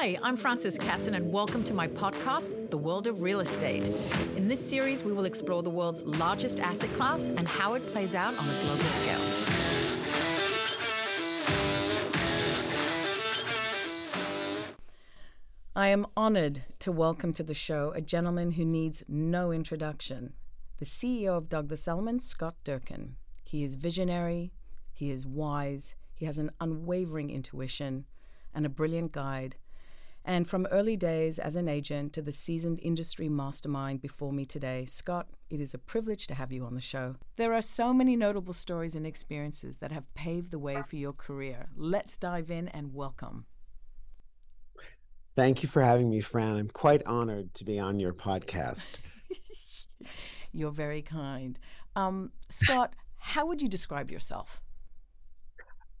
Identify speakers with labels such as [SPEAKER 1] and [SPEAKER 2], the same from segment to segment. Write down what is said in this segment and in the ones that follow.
[SPEAKER 1] Hi, I'm Frances Katzen, and welcome to my podcast, The World of Real Estate. In this series, we will explore the world's largest asset class and how it plays out on a global scale. I am honored to welcome to the show a gentleman who needs no introduction the CEO of Douglas Elliman, Scott Durkin. He is visionary, he is wise, he has an unwavering intuition and a brilliant guide. And from early days as an agent to the seasoned industry mastermind before me today, Scott, it is a privilege to have you on the show. There are so many notable stories and experiences that have paved the way for your career. Let's dive in and welcome.
[SPEAKER 2] Thank you for having me, Fran. I'm quite honored to be on your podcast.
[SPEAKER 1] You're very kind. Um, Scott, how would you describe yourself?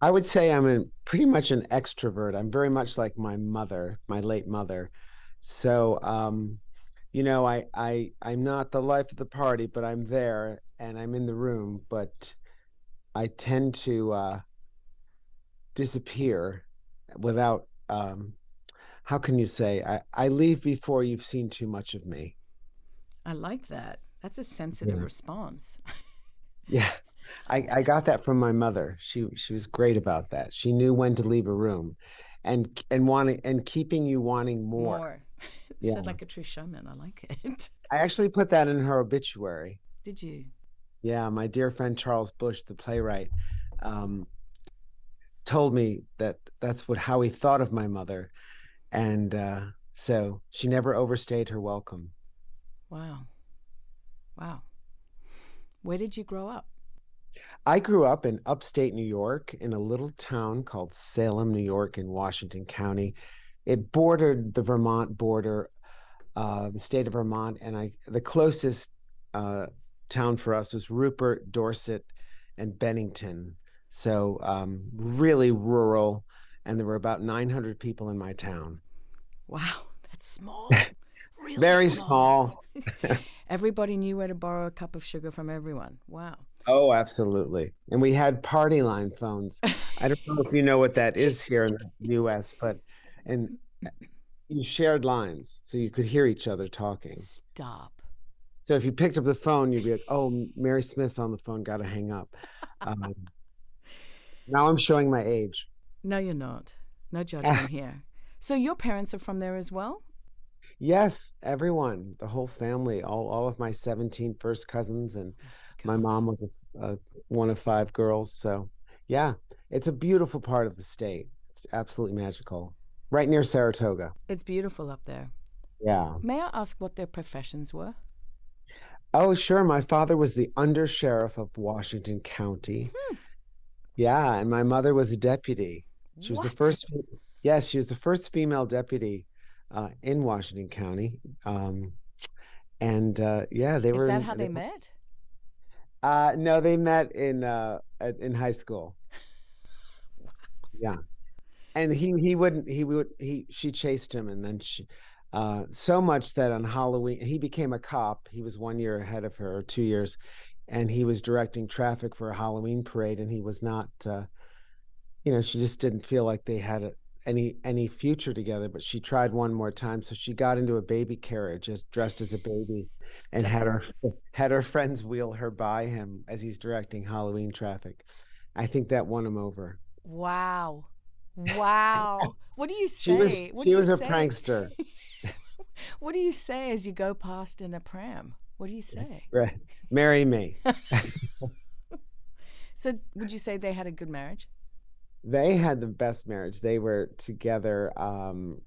[SPEAKER 2] I would say I'm a, pretty much an extrovert. I'm very much like my mother, my late mother. So, um, you know, I, I, I'm not the life of the party, but I'm there and I'm in the room. But I tend to uh, disappear without. Um, how can you say? I, I leave before you've seen too much of me.
[SPEAKER 1] I like that. That's a sensitive yeah. response.
[SPEAKER 2] yeah. I, I got that from my mother. She she was great about that. She knew when to leave a room, and and wanting and keeping you wanting more. More.
[SPEAKER 1] yeah. Said like a true showman. I like it.
[SPEAKER 2] I actually put that in her obituary.
[SPEAKER 1] Did you?
[SPEAKER 2] Yeah, my dear friend Charles Busch, the playwright, um, told me that that's what how he thought of my mother, and uh, so she never overstayed her welcome.
[SPEAKER 1] Wow, wow. Where did you grow up?
[SPEAKER 2] I grew up in upstate New York in a little town called Salem, New York, in Washington County. It bordered the Vermont border, uh, the state of Vermont, and I the closest uh, town for us was Rupert, Dorset, and Bennington. So um, really rural, and there were about 900 people in my town.
[SPEAKER 1] Wow, that's small.
[SPEAKER 2] Really Very small.
[SPEAKER 1] small. Everybody knew where to borrow a cup of sugar from everyone. Wow.
[SPEAKER 2] Oh, absolutely. And we had party line phones. I don't know if you know what that is here in the US, but and you shared lines so you could hear each other talking.
[SPEAKER 1] Stop.
[SPEAKER 2] So if you picked up the phone, you'd be like, "Oh, Mary Smith's on the phone. Got to hang up." Um, now I'm showing my age.
[SPEAKER 1] No, you're not. No judgment here. So your parents are from there as well?
[SPEAKER 2] Yes, everyone, the whole family, all all of my 17 first cousins and my mom was a, a, one of five girls. So, yeah, it's a beautiful part of the state. It's absolutely magical. Right near Saratoga.
[SPEAKER 1] It's beautiful up there.
[SPEAKER 2] Yeah.
[SPEAKER 1] May I ask what their professions were?
[SPEAKER 2] Oh, sure. My father was the undersheriff of Washington County. Hmm. Yeah, and my mother was a deputy. She was what? the first. Yes, she was the first female deputy uh, in Washington County. Um, and uh, yeah, they
[SPEAKER 1] Is
[SPEAKER 2] were.
[SPEAKER 1] Is that how they, they met?
[SPEAKER 2] Uh, no, they met in uh in high school. Yeah, and he he wouldn't he would he she chased him and then she uh so much that on Halloween he became a cop. He was one year ahead of her, two years, and he was directing traffic for a Halloween parade, and he was not. uh you know, she just didn't feel like they had a, any any future together but she tried one more time. So she got into a baby carriage as dressed as a baby and had her had her friends wheel her by him as he's directing halloween traffic. I think that won him over.
[SPEAKER 1] Wow. Wow. What do you say
[SPEAKER 2] she was,
[SPEAKER 1] what
[SPEAKER 2] she was
[SPEAKER 1] a
[SPEAKER 2] say? prankster.
[SPEAKER 1] What do you say as you go past in a pram? What do you say?
[SPEAKER 2] Right. Marry me.
[SPEAKER 1] So would you say they had a good marriage
[SPEAKER 2] they had the best marriage. They were together um,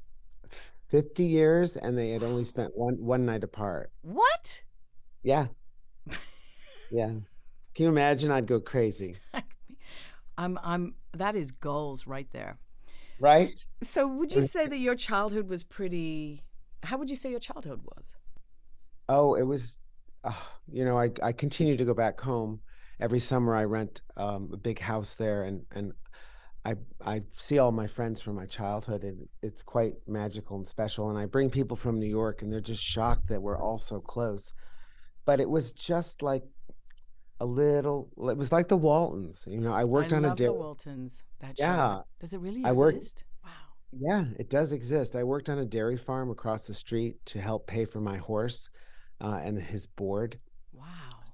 [SPEAKER 2] 50 years and they had only spent one one night apart.
[SPEAKER 1] What?
[SPEAKER 2] Yeah. yeah. Can you imagine? I'd go crazy.
[SPEAKER 1] I'm I'm that is goals right there.
[SPEAKER 2] Right?
[SPEAKER 1] So would you say that your childhood was pretty how would you say your childhood was?
[SPEAKER 2] Oh, it was uh, you know, I I continue to go back home every summer I rent um, a big house there and and I I see all my friends from my childhood and it's quite magical and special and I bring people from New York and they're just shocked that we're all so close. But it was just like a little it was like the Waltons. You know, I worked
[SPEAKER 1] I
[SPEAKER 2] on
[SPEAKER 1] a
[SPEAKER 2] day.
[SPEAKER 1] the Waltons. That
[SPEAKER 2] yeah.
[SPEAKER 1] Show. Does it really exist?
[SPEAKER 2] I worked,
[SPEAKER 1] wow.
[SPEAKER 2] Yeah, it does exist. I worked on a dairy farm across the street to help pay for my horse uh, and his board.
[SPEAKER 1] Wow.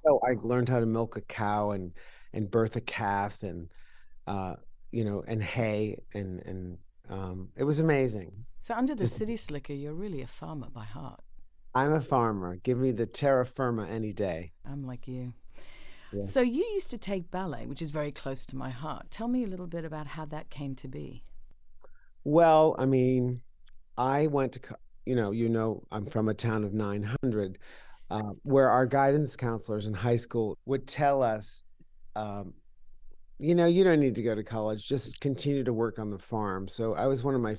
[SPEAKER 2] So I learned how to milk a cow and and birth a calf and uh, you know and hay and and um, it was amazing.
[SPEAKER 1] So under the
[SPEAKER 2] Just
[SPEAKER 1] city slicker, you're really a farmer by heart.
[SPEAKER 2] I'm a farmer. Give me the terra firma any day.
[SPEAKER 1] I'm like you.
[SPEAKER 2] Yeah.
[SPEAKER 1] So you used to take ballet, which is very close to my heart. Tell me a little bit about how that came to be.
[SPEAKER 2] Well, I mean, I went to you know you know I'm from a town of 900 uh, where our guidance counselors in high school would tell us. Um, you know, you don't need to go to college. Just continue to work on the farm. So I was one of my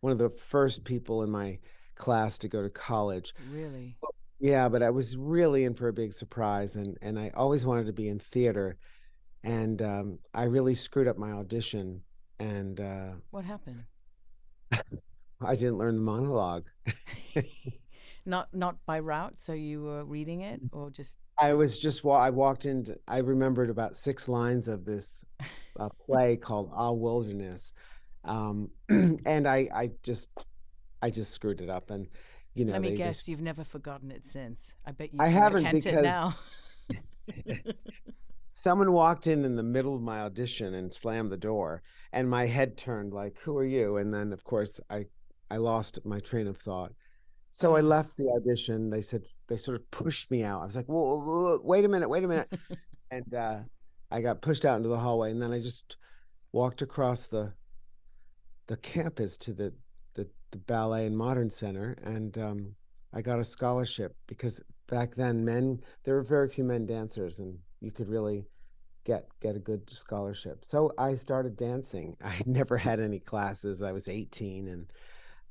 [SPEAKER 2] one of the first people in my class to go to college.
[SPEAKER 1] Really?
[SPEAKER 2] Yeah, but I was really in for a big surprise, and and I always wanted to be in theater, and um, I really screwed up my audition, and uh,
[SPEAKER 1] What happened?
[SPEAKER 2] I didn't learn the monologue.
[SPEAKER 1] not not by route, so you were reading it or just
[SPEAKER 2] I was just I walked into I remembered about six lines of this uh, play called "Ah Wilderness," um, and I I just I just screwed it up, and you know
[SPEAKER 1] let me guess, you've never forgotten it since. I bet you
[SPEAKER 2] I haven't
[SPEAKER 1] recant it
[SPEAKER 2] because-
[SPEAKER 1] now.
[SPEAKER 2] someone walked in in the middle of my audition and slammed the door and my head turned like who are you and then of course i i lost my train of thought so i left the audition. They said they sort of pushed me out. I was like whoa, whoa, whoa, wait a minute wait a minute. And uh i got pushed out into the hallway and then i just walked across the the campus to the the, the ballet and modern center and um i got a scholarship because back then men there were very few men dancers and you could really get get a good scholarship. So i started dancing. I had never had any classes. I was 18 and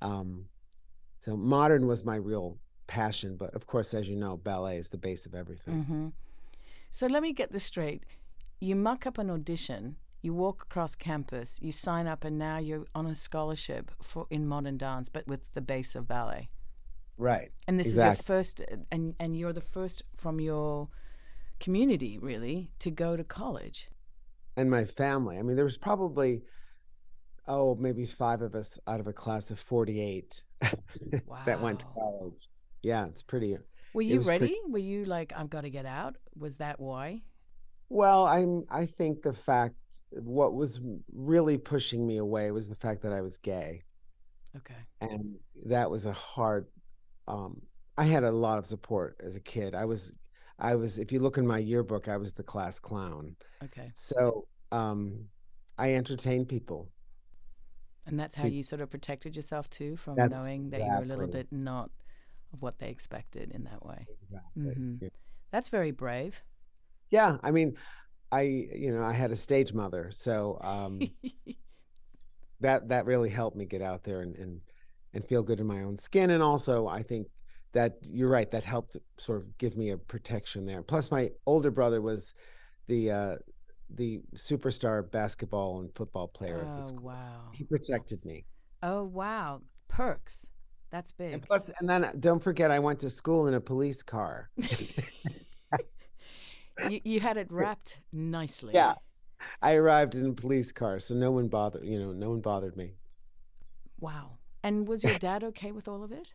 [SPEAKER 2] um so modern was my real passion but of course as you know ballet is the base of everything
[SPEAKER 1] hmm So let me get this straight. You muck up an audition, you walk across campus, you sign up, and now you're on a scholarship for in modern dance, but with the base of ballet.
[SPEAKER 2] right
[SPEAKER 1] And this is your first, and and you're the first from your community really to go to college.
[SPEAKER 2] and my family i mean there was probably oh maybe five of us out of a class of 48 that went to college yeah it's pretty
[SPEAKER 1] Were you
[SPEAKER 2] was pretty-
[SPEAKER 1] ready? Were you like, I've got to get out? Was that why?
[SPEAKER 2] Well, I'm I think the fact what was really pushing me away was the fact that I was gay.
[SPEAKER 1] Okay.
[SPEAKER 2] And that was a hard um I had a lot of support as a kid. I was I was if you look in my yearbook, I was the class clown.
[SPEAKER 1] Okay.
[SPEAKER 2] So um I entertained people.
[SPEAKER 1] And that's how
[SPEAKER 2] See-
[SPEAKER 1] you sort of protected yourself too from knowing that you were a little bit not of what they expected in that way.
[SPEAKER 2] Exactly.
[SPEAKER 1] Mhm.
[SPEAKER 2] Yeah.
[SPEAKER 1] That's very brave.
[SPEAKER 2] Yeah, I mean, I you know, I had a stage mother, so um that that really helped me get out there and and and feel good in my own skin and also i think that you're right that helped sort of give me a protection there plus my older brother was the uh the superstar basketball and football player at the
[SPEAKER 1] oh
[SPEAKER 2] school
[SPEAKER 1] wow.
[SPEAKER 2] he protected me
[SPEAKER 1] Oh wow. Perks. That's big.
[SPEAKER 2] and plus and then don't forget i went to school in a police car
[SPEAKER 1] you, you had it wrapped nicely.
[SPEAKER 2] yeah i arrived in a police car so no one bothered you know no one bothered me
[SPEAKER 1] Wow. And was your dad okay with all of it?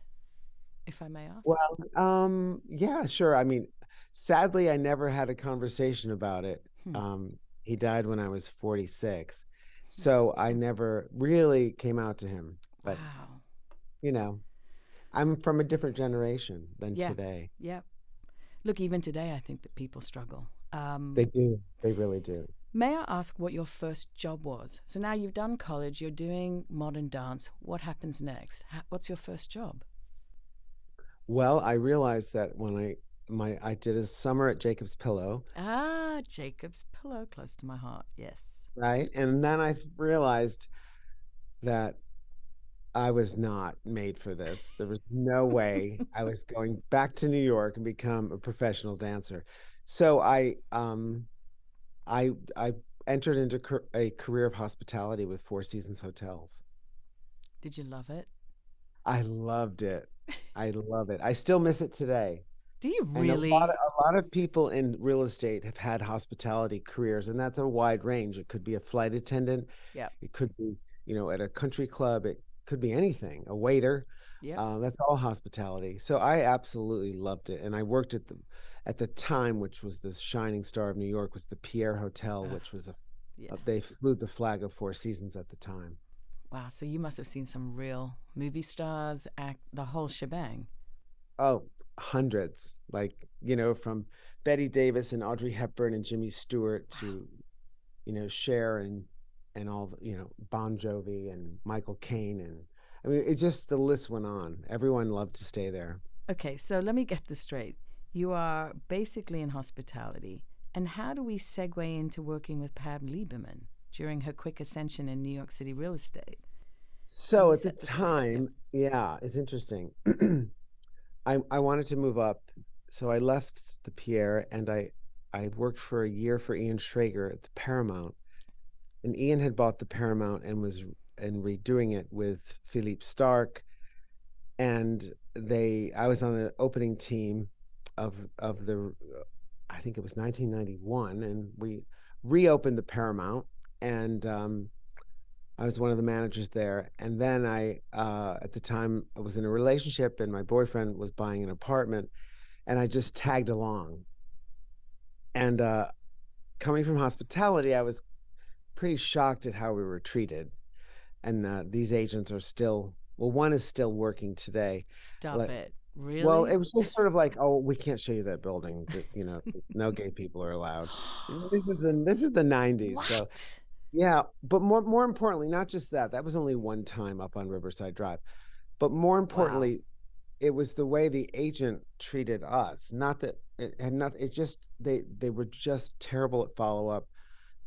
[SPEAKER 1] If I may ask.
[SPEAKER 2] well um yeah sure i mean sadly i never had a conversation about it
[SPEAKER 1] Hmm.
[SPEAKER 2] Um, he died when I was 46. So I never really came out to him. But,
[SPEAKER 1] wow.
[SPEAKER 2] you know, I'm from a different generation than
[SPEAKER 1] Yeah.
[SPEAKER 2] today.
[SPEAKER 1] Yep. Look, even today, I think that people struggle. Um,
[SPEAKER 2] They do. They really do.
[SPEAKER 1] may I ask what your first job was? So now you've done college, you're doing modern dance. What happens next? What's your first job?
[SPEAKER 2] Well, I realized that when I my I did a summer at Jacob's Pillow,
[SPEAKER 1] Ah, Jacob's Pillow, close to my heart. Yes.
[SPEAKER 2] right? And then I realized that I was not made for this. There was no way I was going back to New York and become a professional dancer. So I um I I entered into a career of hospitality with Four Seasons Hotels.
[SPEAKER 1] Did you love it?
[SPEAKER 2] I loved it. I love it. I still miss it today.
[SPEAKER 1] Do you really?
[SPEAKER 2] a lot, of, a lot of people in real estate have had hospitality careers, and that's a wide range. It could be a flight attendant.
[SPEAKER 1] Yeah.
[SPEAKER 2] It could be you know, at a country club. It could be anything. A waiter.
[SPEAKER 1] Yeah.
[SPEAKER 2] Uh, that's all hospitality. So I absolutely loved it, and I worked at the at the time, which was the shining star of New York, was the Pierre Hotel,
[SPEAKER 1] Ugh,
[SPEAKER 2] which was a
[SPEAKER 1] yeah.
[SPEAKER 2] they flew the flag of Four Seasons at the time.
[SPEAKER 1] Wow. So you must have seen some real movie stars act the whole shebang.
[SPEAKER 2] Oh, hundreds. Like, you know, from Bette Davis and Audrey Hepburn and Jimmy Stewart to, you know, Cher and and all you know, Bon Jovi and Michael Caine and I mean, it just the list went on. Everyone loved to stay there.
[SPEAKER 1] Okay, so let me get this straight. You are basically in hospitality. And how do we segue into working with Pam Lieberman during her quick ascension in New York City real estate?
[SPEAKER 2] So at the
[SPEAKER 1] the
[SPEAKER 2] time, yeah, it's interesting. I I wanted to move up, so I left the Pierre and I I worked for a year for Ian Schrager at the Paramount. And Ian had bought the Paramount and was and redoing it with Philippe Starck. And they I was on the opening team of of the I think it was 1991 and we reopened the Paramount and um I was one of the managers there. And then I, uh, at the time, I was in a relationship and my boyfriend was buying an apartment and I just tagged along. And uh, coming from hospitality, I was pretty shocked at how we were treated. And uh, these agents are still, well, one is still working today.
[SPEAKER 1] Stop
[SPEAKER 2] Like,
[SPEAKER 1] it. Really?
[SPEAKER 2] Well, it was just sort of like, oh, we can't show you that building. that, You know, no gay people are allowed. This is the this is the '90s, so
[SPEAKER 1] what?
[SPEAKER 2] Yeah, but more more importantly, not just that. That was only one time up on Riverside Drive. But more importantly, it was the way the agent treated us. Not that it had nothing. It just they they were just terrible at follow up.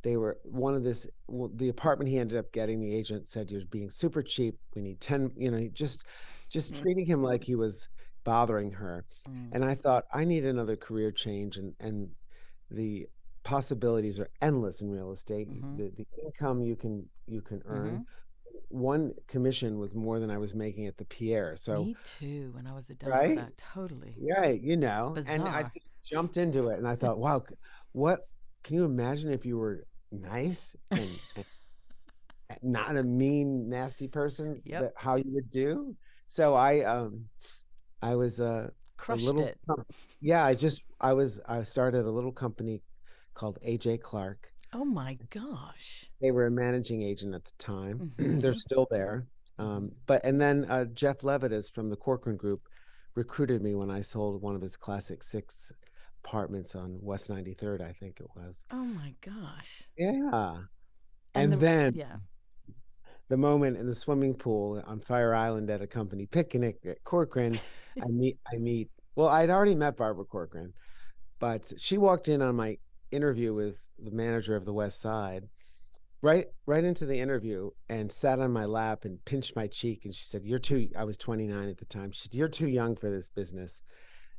[SPEAKER 2] They were one of this well, the apartment he ended up getting. The agent said you're being super cheap. We need ten. You know, just just
[SPEAKER 1] Mm.
[SPEAKER 2] treating him like he was bothering her.
[SPEAKER 1] Mm.
[SPEAKER 2] And I thought I need another career change, and and the possibilities are endless in real estate.
[SPEAKER 1] Mhm.
[SPEAKER 2] The the income you can you can earn.
[SPEAKER 1] Mhm.
[SPEAKER 2] One commission was more than I was making at the Pierre. So
[SPEAKER 1] Me too, when I was a
[SPEAKER 2] right.
[SPEAKER 1] Totally.
[SPEAKER 2] right, you know, and I jumped into it, and I thought, wow, what can you imagine if you were nice and, and not a mean, nasty person?
[SPEAKER 1] Yep.
[SPEAKER 2] That how you would do? So I um I was uh, a
[SPEAKER 1] Crushed
[SPEAKER 2] little
[SPEAKER 1] it.
[SPEAKER 2] yeah i just i was i started a little company called aj clarke
[SPEAKER 1] Oh my gosh.
[SPEAKER 2] they were a managing agent at the time they're
[SPEAKER 1] Mhm.
[SPEAKER 2] still there um, but and then uh, jeff levitas from the corcoran group recruited me when i sold one of his classic six apartments on west 93rd i think it was
[SPEAKER 1] Oh my gosh.
[SPEAKER 2] yeah and,
[SPEAKER 1] the-
[SPEAKER 2] then
[SPEAKER 1] yeah.
[SPEAKER 2] the moment in the swimming pool on Fire Island at a company picnic at Corcoran, I meet I meet well, I'd already met Barbara Corcoran, but she walked in on my interview with the manager of the West Side, right right into the interview and sat on my lap and pinched my cheek and she said, You're too I was 29 at the time. She said, You're too young for this business.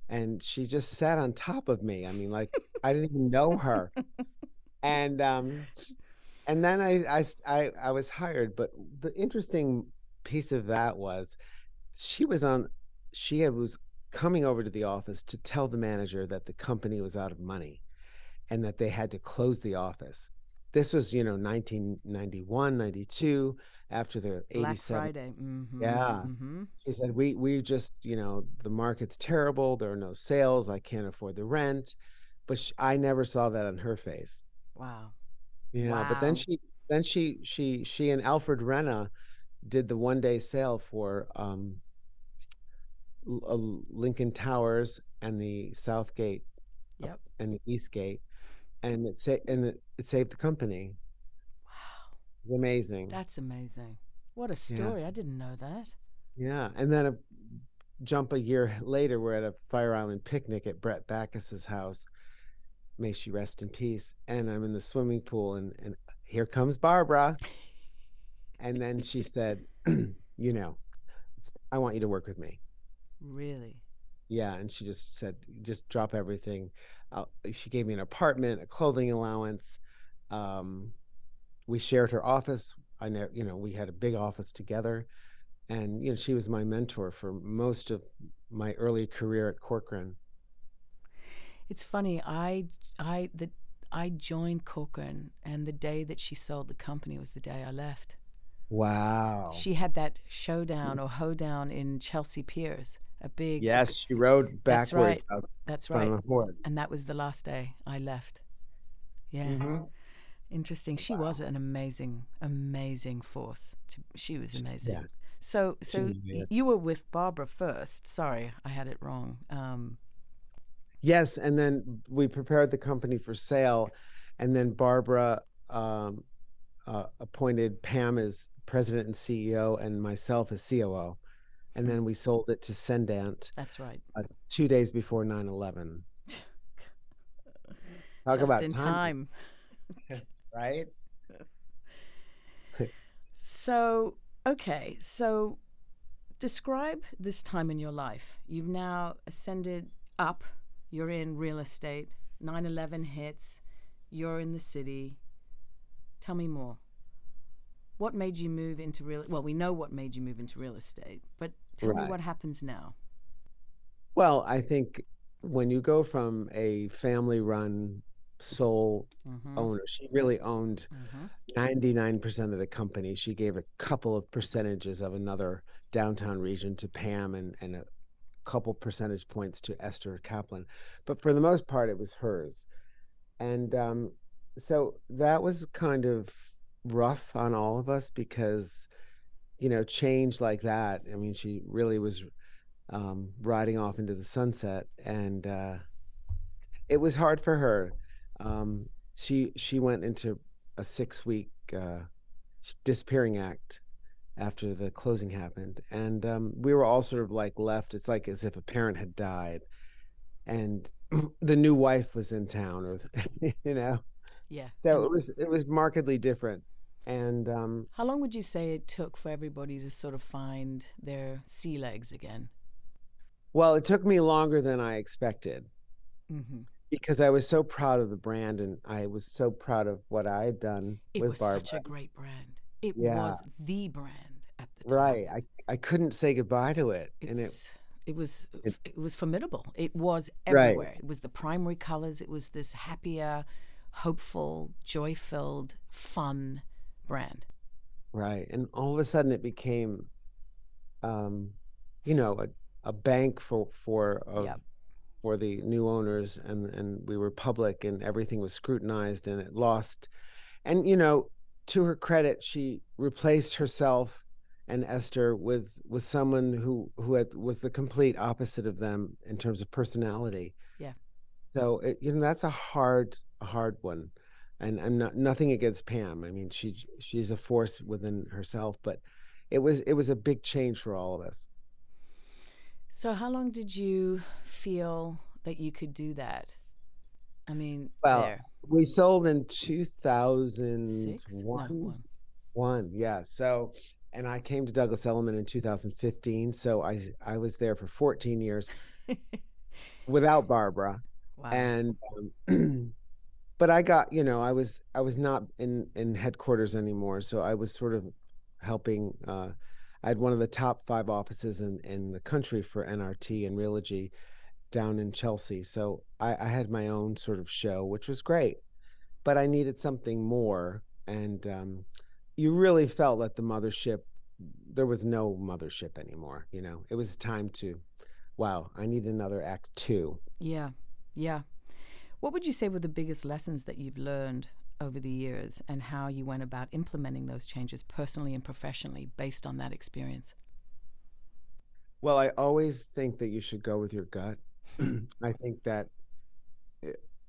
[SPEAKER 2] And she just sat on top of me. I mean, like I didn't even know her. And um and then I I I was hired but the interesting piece of that was she was on she was coming over to the office to tell the manager that the company was out of money and that they had to close the office this was you know 1991 92 after the
[SPEAKER 1] Black
[SPEAKER 2] 87
[SPEAKER 1] Friday. Mm-hmm.
[SPEAKER 2] Yeah.
[SPEAKER 1] Mm-hmm.
[SPEAKER 2] she said we we just you know the market's terrible there are no sales i can't afford the rent but sh- i never saw that on her face
[SPEAKER 1] Wow.
[SPEAKER 2] yeah, but then she then she she she and Alfred Renna did the one day sale for um L- uh, Lincoln Towers and the South Gate
[SPEAKER 1] Yep.
[SPEAKER 2] and the East Gate, and it sa- and it, it saved the company.
[SPEAKER 1] Wow.
[SPEAKER 2] It was amazing.
[SPEAKER 1] That's amazing. What a
[SPEAKER 2] Yeah.
[SPEAKER 1] story. I didn't know that.
[SPEAKER 2] yeah, and then a jump a year later, we're at a Fire Island picnic at Brett Backus's house. May she rest in peace. And I'm in the swimming pool, and and here comes Barbara. And then she said, you know, I want you to work with me.
[SPEAKER 1] Really?
[SPEAKER 2] Yeah. And she just said, just drop everything. Uh, she gave me an apartment, a clothing allowance. Um, we shared her office. I know, you know, we had a big office together. And, you know, she was my mentor for most of my early career at Corcoran.
[SPEAKER 1] It's funny. I I the I joined Corcoran, and the day that she sold the company was the day I left.
[SPEAKER 2] Wow.
[SPEAKER 1] She had that showdown or hoedown in Chelsea Piers, a big.
[SPEAKER 2] Yes, she rode
[SPEAKER 1] That's right.
[SPEAKER 2] backwards
[SPEAKER 1] That's right.
[SPEAKER 2] the horse.
[SPEAKER 1] And that was the last day I left. Yeah.
[SPEAKER 2] Mhm.
[SPEAKER 1] Interesting. She was an amazing, amazing force. She was amazing.
[SPEAKER 2] yeah.
[SPEAKER 1] So, so
[SPEAKER 2] was
[SPEAKER 1] y-
[SPEAKER 2] weird.
[SPEAKER 1] you were with Barbara first. Sorry, I had it wrong. Um,
[SPEAKER 2] Yes, and then we prepared the company for sale, and then Barbara um, uh, appointed Pam as president and CEO, and myself as COO, and then we sold it to Cendant
[SPEAKER 1] that's right.
[SPEAKER 2] uh, two days before 9-11. Talk
[SPEAKER 1] Just
[SPEAKER 2] about
[SPEAKER 1] in
[SPEAKER 2] timing,
[SPEAKER 1] time.
[SPEAKER 2] right?
[SPEAKER 1] So, okay. So, describe this time in your life. You've now ascended up. You're in real estate. 9 11 hits. You're in the city. Tell me more. What made you move into real? Well, we know what made you move into real estate, but tell me what happens now.
[SPEAKER 2] Well, I think when you go from a family-run sole
[SPEAKER 1] Mm-hmm.
[SPEAKER 2] owner, she really owned
[SPEAKER 1] Mm-hmm.
[SPEAKER 2] 99% of the company. She gave a couple of percentages of another downtown region to Pam and, and a couple percentage points to Esther Kaplan. But for the most part, it was hers. And um, so that was kind of rough on all of us because, you know, change like that. I mean, she really was um, riding off into the sunset. And uh, it was hard for her. Um, she she went into a six week uh, disappearing act after the closing happened and um, we were all sort of like left it's like as if a parent had died and the new wife was in town or you know
[SPEAKER 1] Yeah.
[SPEAKER 2] so it was it was markedly different and um,
[SPEAKER 1] how long would you say it took for everybody to sort of find their sea legs again?
[SPEAKER 2] well it took me longer than i expected
[SPEAKER 1] Mm-hmm.
[SPEAKER 2] because i was so proud of the brand and i was so proud of what i had done
[SPEAKER 1] It
[SPEAKER 2] with
[SPEAKER 1] was such a great brand. It
[SPEAKER 2] Yeah.
[SPEAKER 1] was the brand at the time.
[SPEAKER 2] right i i couldn't say goodbye to it and it
[SPEAKER 1] it was
[SPEAKER 2] it-
[SPEAKER 1] it was formidable. It was
[SPEAKER 2] Right.
[SPEAKER 1] everywhere. It was the primary colors. It was this happier, hopeful, joy-filled, fun brand.
[SPEAKER 2] Right. And all of a sudden it became um, you know, a, a bank for for of,
[SPEAKER 1] Yep.
[SPEAKER 2] for the new owners and and we were public and everything was scrutinized and it lost and you know, to her credit, she replaced herself and Esther with with someone who who had, was the complete opposite of them in terms of personality.
[SPEAKER 1] Yeah.
[SPEAKER 2] So it, you know that's a hard hard one, and I'm not nothing against Pam. I mean she she's a force within herself, but it was it was a big change for all of us.
[SPEAKER 1] So how long did you feel that you could do that? I mean,
[SPEAKER 2] Well,
[SPEAKER 1] there.
[SPEAKER 2] We sold in
[SPEAKER 1] Six? No,
[SPEAKER 2] 2001.
[SPEAKER 1] one.
[SPEAKER 2] One, yeah. So, and I came to Douglas Elliman in 2015. So I I was there for 14 years without Barbara.
[SPEAKER 1] Wow.
[SPEAKER 2] and um, but i got you know i was i was not in in headquarters anymore so i was sort of helping uh i had one of the top five offices in in the country for nrt and realogy down in chelsea so i i had my own sort of show which was great but i needed something more and um you really felt that the mothership there was no mothership anymore you know it was time to wow i need another act two
[SPEAKER 1] Yeah, yeah. What would you say were the biggest lessons that you've learned over the years and how you went about implementing those changes personally and professionally based on that experience?
[SPEAKER 2] Well, I always think that you should go with your gut. I think that,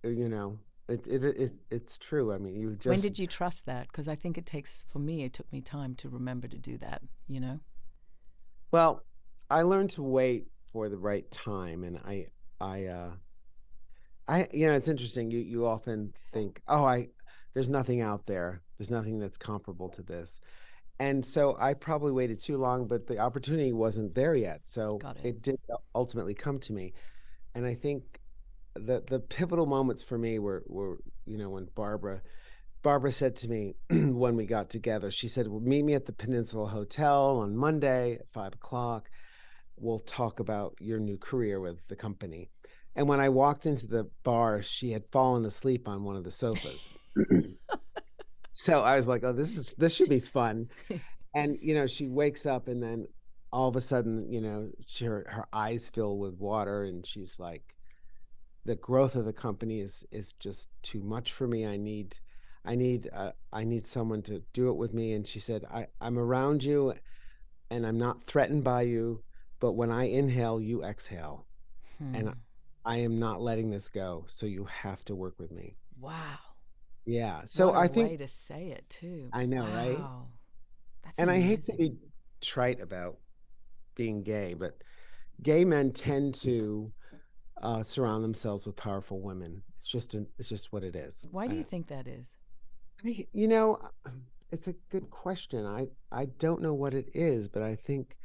[SPEAKER 2] you know, it, it it it's true. I mean, you just
[SPEAKER 1] when did you trust that? Because I think it takes, for me, it took me time to remember to do that, you know?
[SPEAKER 2] well, I learned to wait for the right time, and I I uh, I you know, it's interesting. You you often think, oh, I there's nothing out there. There's nothing that's comparable to this. And so I probably waited too long, but the opportunity wasn't there yet. So
[SPEAKER 1] it.
[SPEAKER 2] it did ultimately come to me. And I think the the pivotal moments for me were were you know when Barbara Barbara said to me when we got together, she said, "Well, meet me at the Peninsula Hotel on Monday at five o'clock. We'll talk about your new career with the company." And when I walked into the bar, she had fallen asleep on one of the sofas. so I was like, "Oh, this is this should be fun." and you know she wakes up and then all of a sudden you know she, her, her eyes fill with water and she's like the growth of the company is is just too much for me i need i need uh, i need someone to do it with me and she said i i'm around you and i'm not threatened by you but when i inhale you exhale
[SPEAKER 1] Hmm.
[SPEAKER 2] and i am not letting this go so you have to work with me
[SPEAKER 1] wow.
[SPEAKER 2] yeah so i think
[SPEAKER 1] way to say it too.
[SPEAKER 2] I know, right?
[SPEAKER 1] That's
[SPEAKER 2] and I hate to be trite about being gay, but gay men tend to uh, surround themselves with powerful women. It's just an, it's just what it is.
[SPEAKER 1] Why do you
[SPEAKER 2] Uh,
[SPEAKER 1] think that is?
[SPEAKER 2] I- you know, it's a good question. I I don't know what it is, but I think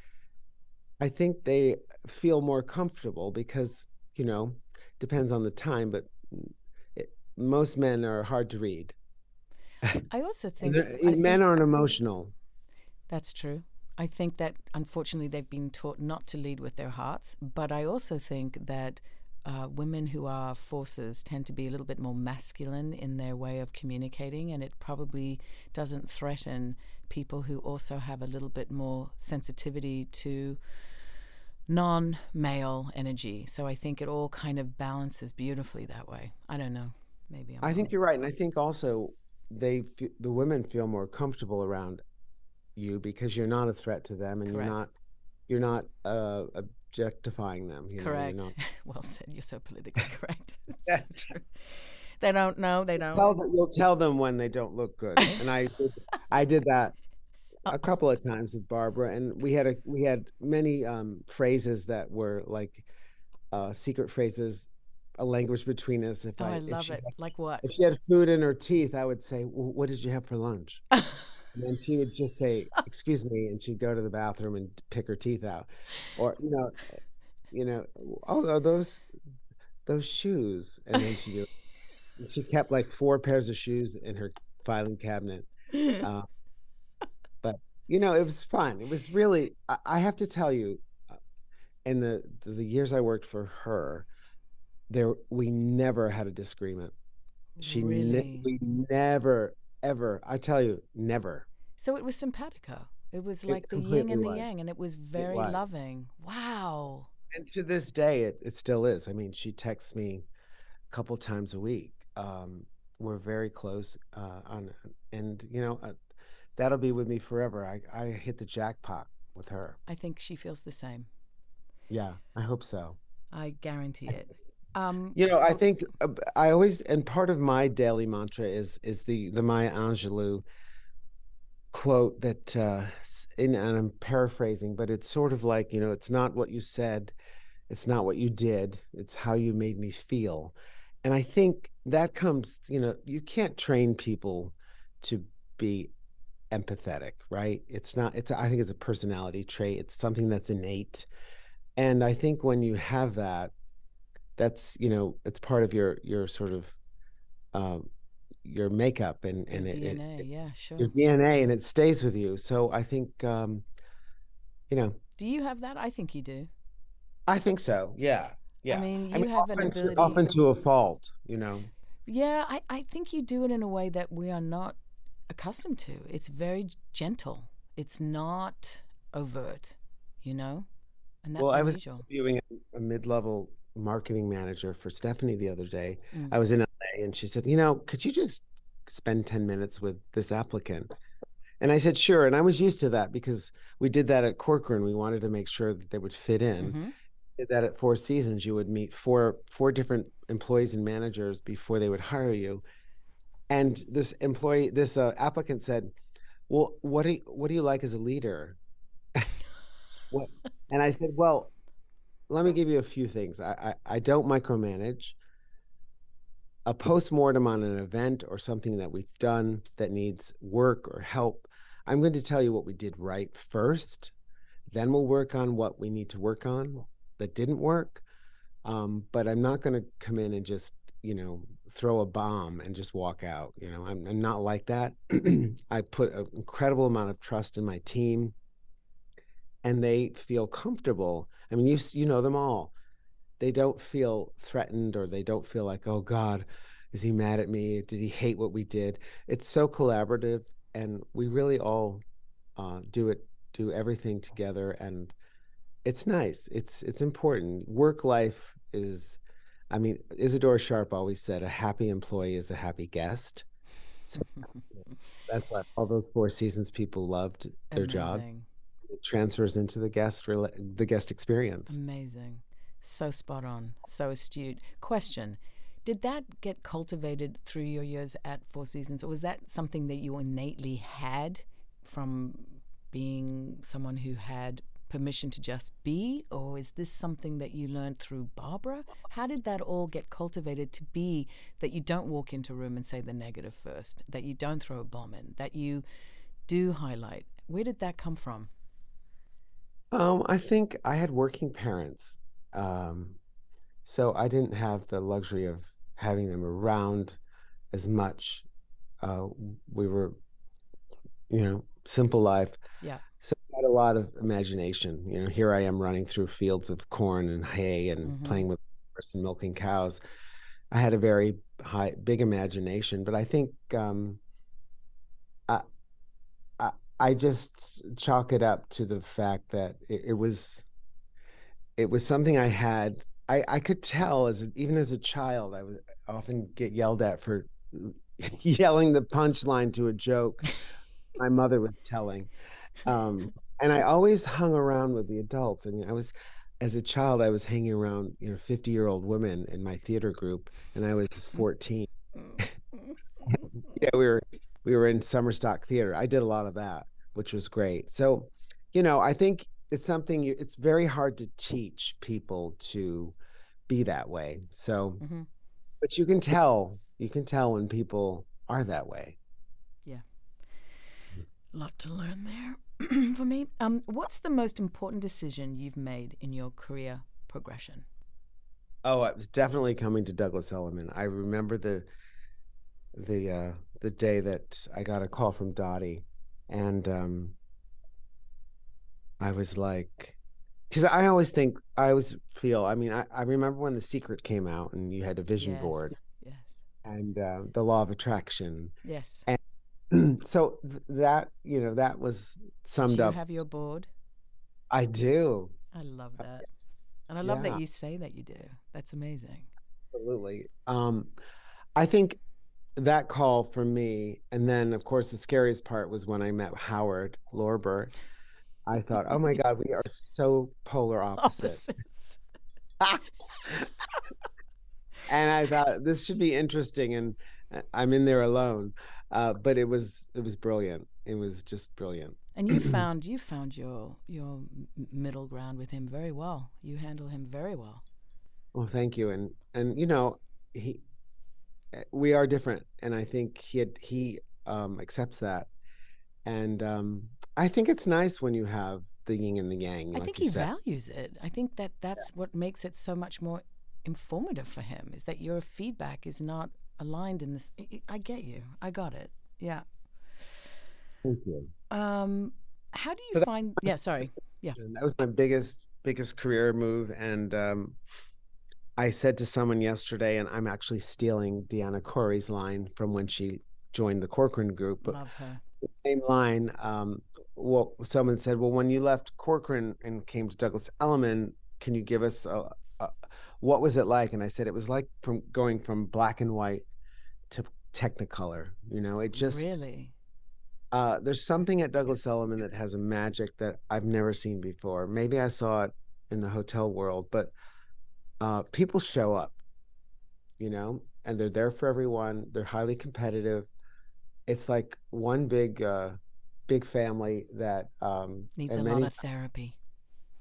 [SPEAKER 2] I think they feel more comfortable because you know depends on the time, but it, most men are hard to read.
[SPEAKER 1] I also think, I
[SPEAKER 2] men
[SPEAKER 1] think
[SPEAKER 2] aren't emotional.
[SPEAKER 1] that's true. I think that unfortunately they've been taught not to lead with their hearts, but I also think that uh, women who are forces tend to be a little bit more masculine in their way of communicating, and it probably doesn't threaten people who also have a little bit more sensitivity to non male energy. So I think it all kind of balances beautifully that way. I don't know. Maybe I'm
[SPEAKER 2] I think you're right, and I think also they the women feel more comfortable around you because you're not a threat to them, and
[SPEAKER 1] Correct.
[SPEAKER 2] you're not you're not uh, objectifying them. You know,
[SPEAKER 1] Correct.
[SPEAKER 2] not-
[SPEAKER 1] well said. You're so politically correct. So true. They don't know. They don't.
[SPEAKER 2] Tell them, you'll tell them when they don't look good, and I did, I did that. A couple of times with Barbara, and we had a we had many um, phrases that were like uh, secret phrases, a language between us. If
[SPEAKER 1] Oh,
[SPEAKER 2] I,
[SPEAKER 1] I
[SPEAKER 2] if
[SPEAKER 1] love
[SPEAKER 2] she
[SPEAKER 1] it.
[SPEAKER 2] had-
[SPEAKER 1] Like what?
[SPEAKER 2] if she had food in her teeth, I would say, well, "What did you have for lunch?" And then she would just say, "Excuse me," and she'd go to the bathroom and pick her teeth out, or you know, you know, oh, those those shoes, and then she she kept like four pairs of shoes in her filing cabinet. Uh, you know, it was fun. It was really. I, I have to tell you, uh, in the the years I worked for her, there we never had a disagreement. She ne-
[SPEAKER 1] really?
[SPEAKER 2] we never ever. I tell you, never.
[SPEAKER 1] So it was simpatico. It was
[SPEAKER 2] It
[SPEAKER 1] like the yin and the
[SPEAKER 2] was.
[SPEAKER 1] yang, and it was very
[SPEAKER 2] was.
[SPEAKER 1] loving. Wow.
[SPEAKER 2] And to this day, it, it still is. I mean, she texts me a couple times a week. Um, we're very close uh, on, and you know, uh, that'll be with me forever. I, I hit the jackpot with her.
[SPEAKER 1] I think she feels the same.
[SPEAKER 2] Yeah, I hope so.
[SPEAKER 1] I guarantee it. Um,
[SPEAKER 2] You know, I think I always, and part of my daily mantra is is the the Maya Angelou quote that, uh, and, and I'm paraphrasing, but it's sort of like, you know, it's not what you said, it's not what you did, it's how you made me feel. And I think that comes, you know, you can't train people to be empathetic, right? It's not, it's, I think it's a personality trait, it's something that's innate. And I think when you have that, that's, you know, it's part of your, your sort of, um, your makeup and, and it, it,
[SPEAKER 1] DNA, yeah, sure.
[SPEAKER 2] your DNA and it stays with you. So I think, um, you know,
[SPEAKER 1] Do you have that? I think you do.
[SPEAKER 2] I think so. Yeah. Yeah.
[SPEAKER 1] I mean, you have an
[SPEAKER 2] often, to,
[SPEAKER 1] ability.
[SPEAKER 2] often to a fault, you know.
[SPEAKER 1] Yeah, I, I think you do it in a way that we are not accustomed to. It's very gentle. It's not overt, you know? And that's
[SPEAKER 2] well, I was interviewing a, a mid-level marketing manager for Stephanie the other day.
[SPEAKER 1] Mm.
[SPEAKER 2] I was in LA and she said, you know, could you just spend 10 minutes with this applicant? And I said, sure. And I was used to that because we did that at Corcoran. We wanted to make sure that they would fit in.
[SPEAKER 1] Mhm.
[SPEAKER 2] did that at Four Seasons, you would meet four four different employees and managers before they would hire you. And this employee, this uh, applicant said, "Well, what do you, what do you like as a leader?" And I said, "Well, let me give you a few things. I I, I don't micromanage. A post-mortem on an event or something that we've done that needs work or help, I'm going to tell you what we did right first. Then we'll work on what we need to work on that didn't work. Um, but I'm not going to come in and just, you know, throw a bomb and just walk out. You know, I'm, I'm not like that. I put an incredible amount of trust in my team and they feel comfortable. I mean, you, you know them all. They don't feel threatened or they don't feel like, oh God, is he mad at me? Did he hate what we did? It's so collaborative. And we really all uh, do it, do everything together, and it's nice. It's it's important. Work life is, I mean, Isadore Sharp always said, a happy employee is a happy guest. So that's what all those four seasons people loved their
[SPEAKER 1] Amazing.
[SPEAKER 2] job. It transfers into the guest rela- the guest experience.
[SPEAKER 1] Amazing. So spot on. So astute. Question Did that get cultivated through your years at Four Seasons, or was that something that you innately had from being someone who had permission to just be, or is this something that you learned through Barbara? How did that all get cultivated to be that you don't walk into a room and say the negative first, that you don't throw a bomb in, that you do highlight? Where did that come from?
[SPEAKER 2] Um, I think I had working parents, um, so I didn't have the luxury of having them around as much. Uh, we were, you know, simple life.
[SPEAKER 1] Yeah.
[SPEAKER 2] Had a lot of imagination. You know, here I am running through fields of corn and hay and
[SPEAKER 1] Mhm.
[SPEAKER 2] playing with horse and milking cows. I had a very high, big imagination, but I think um, I, I, I just chalk it up to the fact that it, it was, it was something I had. I, I could tell as even as a child, I was often get yelled at for yelling the punchline to a joke my mother was telling. Um, and I always hung around with the adults. I mean, I was, as a child, I was hanging around, you know, 50 year old women in my theater group, and I was 14. yeah, we were, we were in summer stock theater. I did a lot of that, which was great. So, you know, I think it's something you, it's very hard to teach people to be that way. So,
[SPEAKER 1] Mhm.
[SPEAKER 2] but you can tell, you can tell when people are that way. Yeah.
[SPEAKER 1] A lot to learn there for me. Um, what's the most important decision you've made in your career progression?
[SPEAKER 2] Oh, it was definitely coming to Douglas Elliman. I remember the the uh the day that I got a call from Dottie and um I was like because I always think I always feel I mean I, I remember when the secret came out and you had a vision
[SPEAKER 1] yes.
[SPEAKER 2] board
[SPEAKER 1] Yes.
[SPEAKER 2] and uh, the law of attraction.
[SPEAKER 1] Yes.
[SPEAKER 2] so th- that you know that was summed Do
[SPEAKER 1] you
[SPEAKER 2] up.
[SPEAKER 1] have your board?
[SPEAKER 2] I do.
[SPEAKER 1] I love that. And I love
[SPEAKER 2] Yeah.
[SPEAKER 1] that you say that you do. That's amazing.
[SPEAKER 2] Absolutely. Um, I think that call for me, and then of course the scariest part was when I met Howard Lorber. I thought, oh my God, we are so polar opposite.
[SPEAKER 1] Opposites.
[SPEAKER 2] and I thought this should be interesting, and uh, I'm in there alone. Uh, but it was it was brilliant. It was just brilliant.
[SPEAKER 1] And you found you found your your middle ground with him very well. You handle him very well.
[SPEAKER 2] Well, thank you. And and you know, he uh, we are different and I think he had he um accepts that. And um I think it's nice when you have the yin and the yang,
[SPEAKER 1] I
[SPEAKER 2] like
[SPEAKER 1] think he
[SPEAKER 2] said.
[SPEAKER 1] values it. I think that that's what makes it so much more informative for him is that your feedback is not aligned in this. I- I I get you. I got it. Yeah.
[SPEAKER 2] Thank you.
[SPEAKER 1] Um, how do you
[SPEAKER 2] So
[SPEAKER 1] find? Yeah. Sorry. Yeah.
[SPEAKER 2] That was my biggest biggest career move and um I said to someone yesterday and I'm actually stealing Deanna Corey's line from when she joined the Corcoran group, but
[SPEAKER 1] Love her.
[SPEAKER 2] same line. Um, well, someone said, "Well, when you left Corcoran and came to Douglas Elliman, can you give us a, a what was it like?" And I said, "It was like from going from black and white to Technicolor. You know, it just
[SPEAKER 1] really.
[SPEAKER 2] uh, there's something at Douglas Elliman that has a magic that I've never seen before. Maybe I saw it in the hotel world, but uh, people show up, you know, and they're there for everyone. They're highly competitive. It's like one big, uh, big family that um,
[SPEAKER 1] Needs a lot of therapy.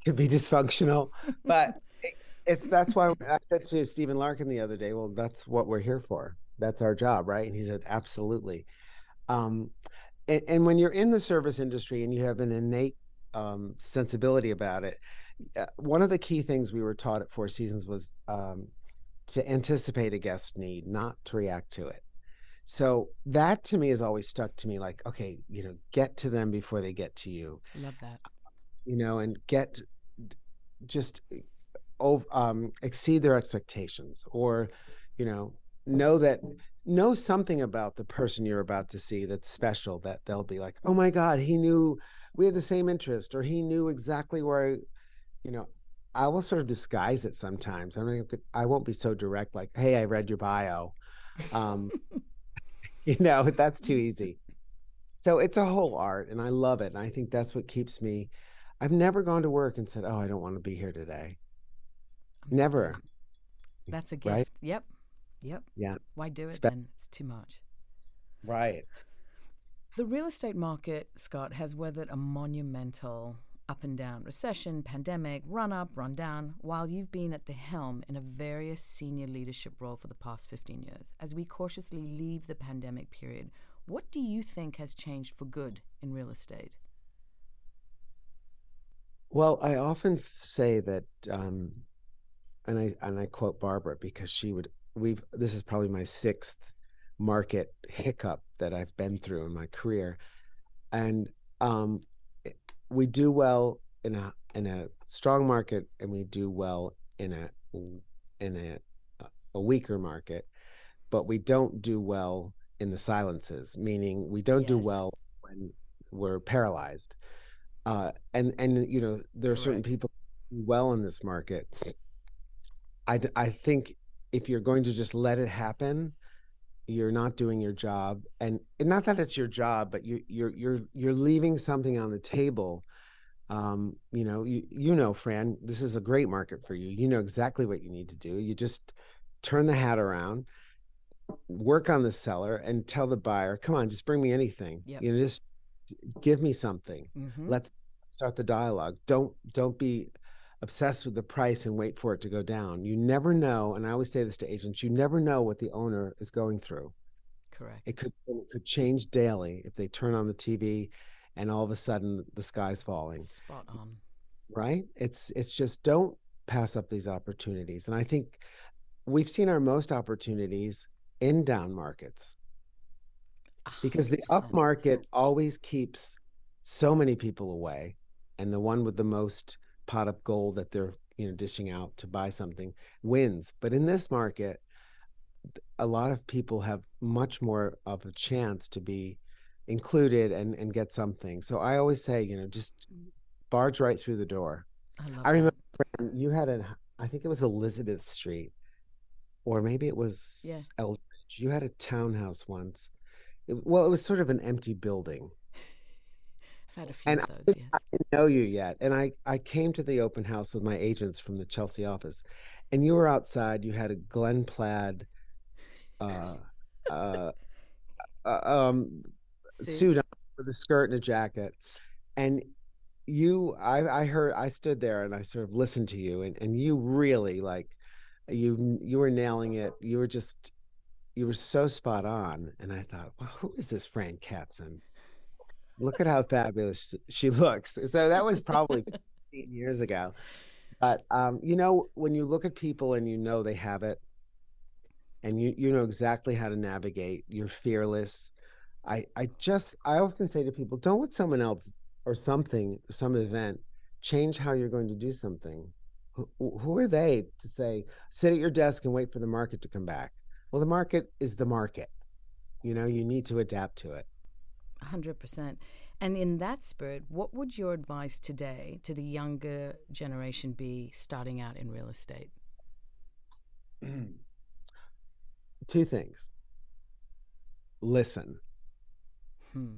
[SPEAKER 2] could be dysfunctional, but it- it's that's why I said to Stephen Larkin the other day, well, that's what we're here for. That's our job, right? And he said, absolutely. Um, and, and when you're in the service industry and you have an innate um, sensibility about it, uh, one of the key things we were taught at Four Seasons was um, to anticipate a guest need, not to react to it. So that to me has always stuck to me like, okay, you know, get to them before they get to you
[SPEAKER 1] Love that.
[SPEAKER 2] you know, and get just ov- um, exceed their expectations, or you know, know that know something about the person you're about to see that's special. That they'll be like, oh my god, he knew we had the same interest or he knew exactly where I, you know, I will sort of disguise it sometimes. I mean, I won't be so direct like, "Hey, I read your bio." Um, you know, that's too easy. So it's a whole art and I love it and I think that's what keeps me I've never gone to work and said, "Oh, I don't want to be here today." Never.
[SPEAKER 1] That's a gift. Right? Yep. Yep.
[SPEAKER 2] Yeah.
[SPEAKER 1] Why do it Spe- then? It's too much.
[SPEAKER 2] Right.
[SPEAKER 1] The real estate market, Scott, has weathered a monumental up and down recession, pandemic, run up, run down, while you've been at the helm in a various senior leadership role for the past 15 years. As we cautiously leave the pandemic period, what do you think has changed for good in real estate?
[SPEAKER 2] Well, I often say that, um, and I and I quote Barbara because she would. We've this is probably my sixth market hiccup that I've been through in my career, and um, we do well in a in a strong market, and we do well in a in a a weaker market, but we don't do well in the silences. Meaning, we don't yes. do well when we're paralyzed uh, and and you know there are Correct. certain people well in this market. I I think if you're going to just let it happen, you're not doing your job, and, and not that it's your job, but you you're you're you're leaving something on the table. Um, you know, you you know, Fran, this is a great market for you. You know exactly what you need to do. You just turn the hat around, work on the seller, and tell the buyer, "Come on, just bring me anything." Yep. You know, just give me something. Mm-hmm. Let's start the dialogue. Don't don't be obsessed with the price and wait for it to go down. You never know, and I always say this to agents, you never know what the owner is going through.
[SPEAKER 1] Correct.
[SPEAKER 2] It could it could change daily if they turn on the TV and all of a sudden the sky's falling.
[SPEAKER 1] Spot on.
[SPEAKER 2] Right? It's it's just don't pass up these opportunities. And I think we've seen our most opportunities in down markets. Because the up market always keeps so many people away and the one with the most pot of gold that they're you know dishing out to buy something wins. But in this market a lot of people have much more of a chance to be included and and get something. So i always say you know just barge right through the door.
[SPEAKER 1] I, I remember
[SPEAKER 2] you had a i think it was elizabeth street or maybe it was
[SPEAKER 1] yeah.
[SPEAKER 2] eldridge. You had a townhouse once. It, well it was sort of an empty building
[SPEAKER 1] had a few
[SPEAKER 2] and
[SPEAKER 1] of those.
[SPEAKER 2] I, I didn't know you yet, and I I came to the open house with my agents from the Chelsea office, and you were outside. You had a Glen Plaid, uh, uh, uh um, suit, suit with a skirt and a jacket, and you I I heard I stood there and I sort of listened to you, and and you really like you you were nailing it. You were just you were so spot on, and I thought, well, who is this Fran Katzen? Look at how fabulous she looks. So that was probably 15 years ago. But um, you know, when you look at people and you know they have it, and you you know exactly how to navigate, you're fearless. I I just I often say to people, don't let someone else or something, some event, change how you're going to do something. Who, who are they to say sit at your desk and wait for the market to come back? Well, the market is the market. You know, you need to adapt to it.
[SPEAKER 1] 100%. And in that spirit, what would your advice today to the younger generation be starting out in real estate?
[SPEAKER 2] Two things. Listen.
[SPEAKER 1] Hmm.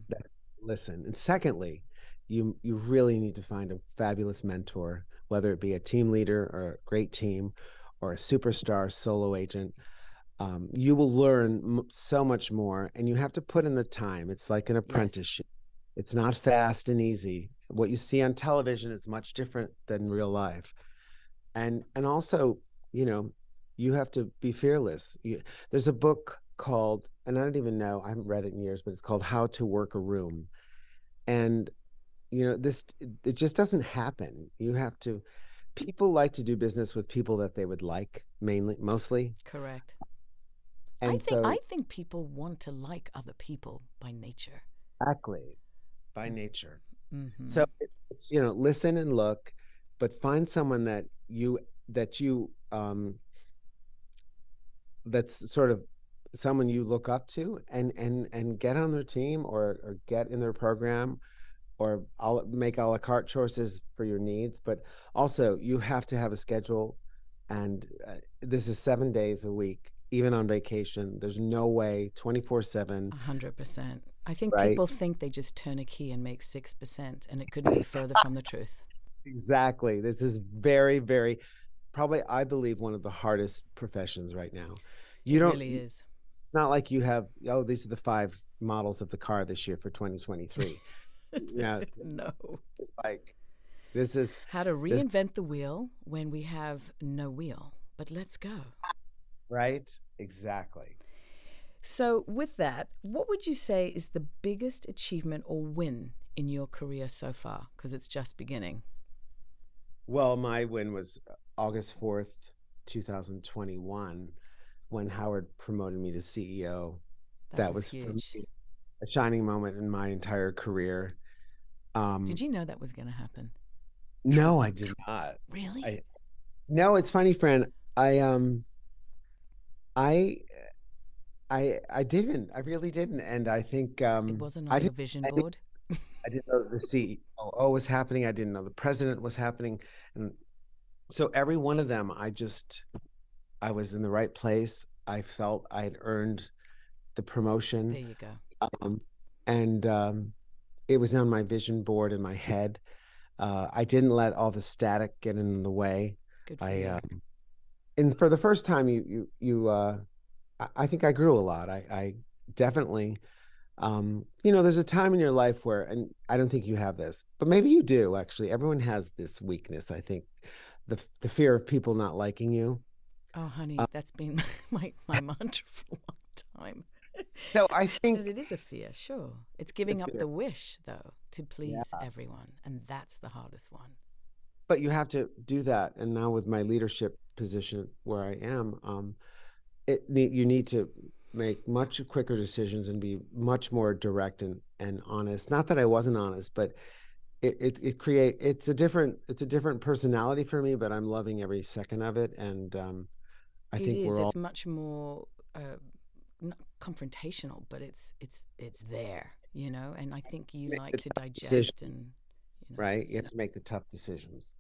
[SPEAKER 2] Listen. And secondly, you you really need to find a fabulous mentor, whether it be a team leader or a great team or a superstar solo agent um, you will learn m- so much more and you have to put in the time. It's like an apprenticeship. Yes. it's not fast and easy. What you see on television is much different than real life. And and also you know you have to be fearless. You, there's a book called and i don't even know i haven't read it in years but it's called how to work a room. And you know this it just doesn't happen. You have to people like to do business with people that they would like mainly mostly.
[SPEAKER 1] Correct and I think so, I think people want to like other people by nature.
[SPEAKER 2] Exactly, by nature.
[SPEAKER 1] Mm-hmm.
[SPEAKER 2] So it's you know listen and look, but find someone that you that you um that's sort of someone you look up to and and and get on their team or or get in their program or I'll make a la carte choices for your needs. But also, you have to have a schedule, and uh, this is seven days a week, even on vacation. There's no way twenty four seven.
[SPEAKER 1] hundred percent. I think
[SPEAKER 2] Right.
[SPEAKER 1] people think they just turn a key and make six percent, and it couldn't be further from the truth.
[SPEAKER 2] Exactly. This is very, very, probably I believe one of the hardest professions right now. You
[SPEAKER 1] it
[SPEAKER 2] don't.
[SPEAKER 1] really is.
[SPEAKER 2] Not like you have. Oh, these are the five models of the car this year for 2023. yeah,
[SPEAKER 1] no.
[SPEAKER 2] it's like this is
[SPEAKER 1] How to reinvent the wheel when we have no wheel. But let's go.
[SPEAKER 2] Right. Exactly.
[SPEAKER 1] So, with that, what would you say is the biggest achievement or win in your career so far? Because it's just beginning.
[SPEAKER 2] Well, my win was August 4th, 2021, when Howard promoted me to CEO.
[SPEAKER 1] That,
[SPEAKER 2] That,
[SPEAKER 1] was,
[SPEAKER 2] me a shining moment in my entire career. Um,
[SPEAKER 1] Did you know that was going to happen?
[SPEAKER 2] No, I did not.
[SPEAKER 1] Really?
[SPEAKER 2] I- No, it's funny, friend. I um, I, I, I didn't. I really didn't. And I think um,
[SPEAKER 1] it wasn't
[SPEAKER 2] I
[SPEAKER 1] on your
[SPEAKER 2] didn't-
[SPEAKER 1] vision
[SPEAKER 2] I didn't-
[SPEAKER 1] board.
[SPEAKER 2] I didn't know the CEO was happening. I didn't know the president was happening, and so every one of them, I just, I was in the right place. I felt I had earned the promotion.
[SPEAKER 1] There you go.
[SPEAKER 2] um, and um, it was on my vision board in my head. Uh, I didn't let all the static get in the way.
[SPEAKER 1] Good for
[SPEAKER 2] I,
[SPEAKER 1] you.
[SPEAKER 2] um, and for the first time, you you you, uh, I, think I grew a lot. I, I definitely, um, you know, there's a time in your life where, and I don't think you have this, but maybe you do. Actually, everyone has this weakness. I think the the fear of people not liking you.
[SPEAKER 1] oh, honey,
[SPEAKER 2] uh,
[SPEAKER 1] that's been my, my mantra for a long time.
[SPEAKER 2] So I think
[SPEAKER 1] it is a fear, sure. It's giving up the wish, though, to please everyone. And that's the hardest one.
[SPEAKER 2] But you have to do that and now with my leadership position where i am um it you need to make much quicker decisions and be much more direct and and honest not that i wasn't honest but it it, it create it's a different it's a different personality for me but i'm loving every second of it and um i
[SPEAKER 1] It
[SPEAKER 2] think
[SPEAKER 1] is.
[SPEAKER 2] we're all
[SPEAKER 1] It's much more uh, not confrontational, but it's it's it's there, you know. And I think you
[SPEAKER 2] Make
[SPEAKER 1] like to digest
[SPEAKER 2] decision.
[SPEAKER 1] and you know,
[SPEAKER 2] right you have to make the tough decisions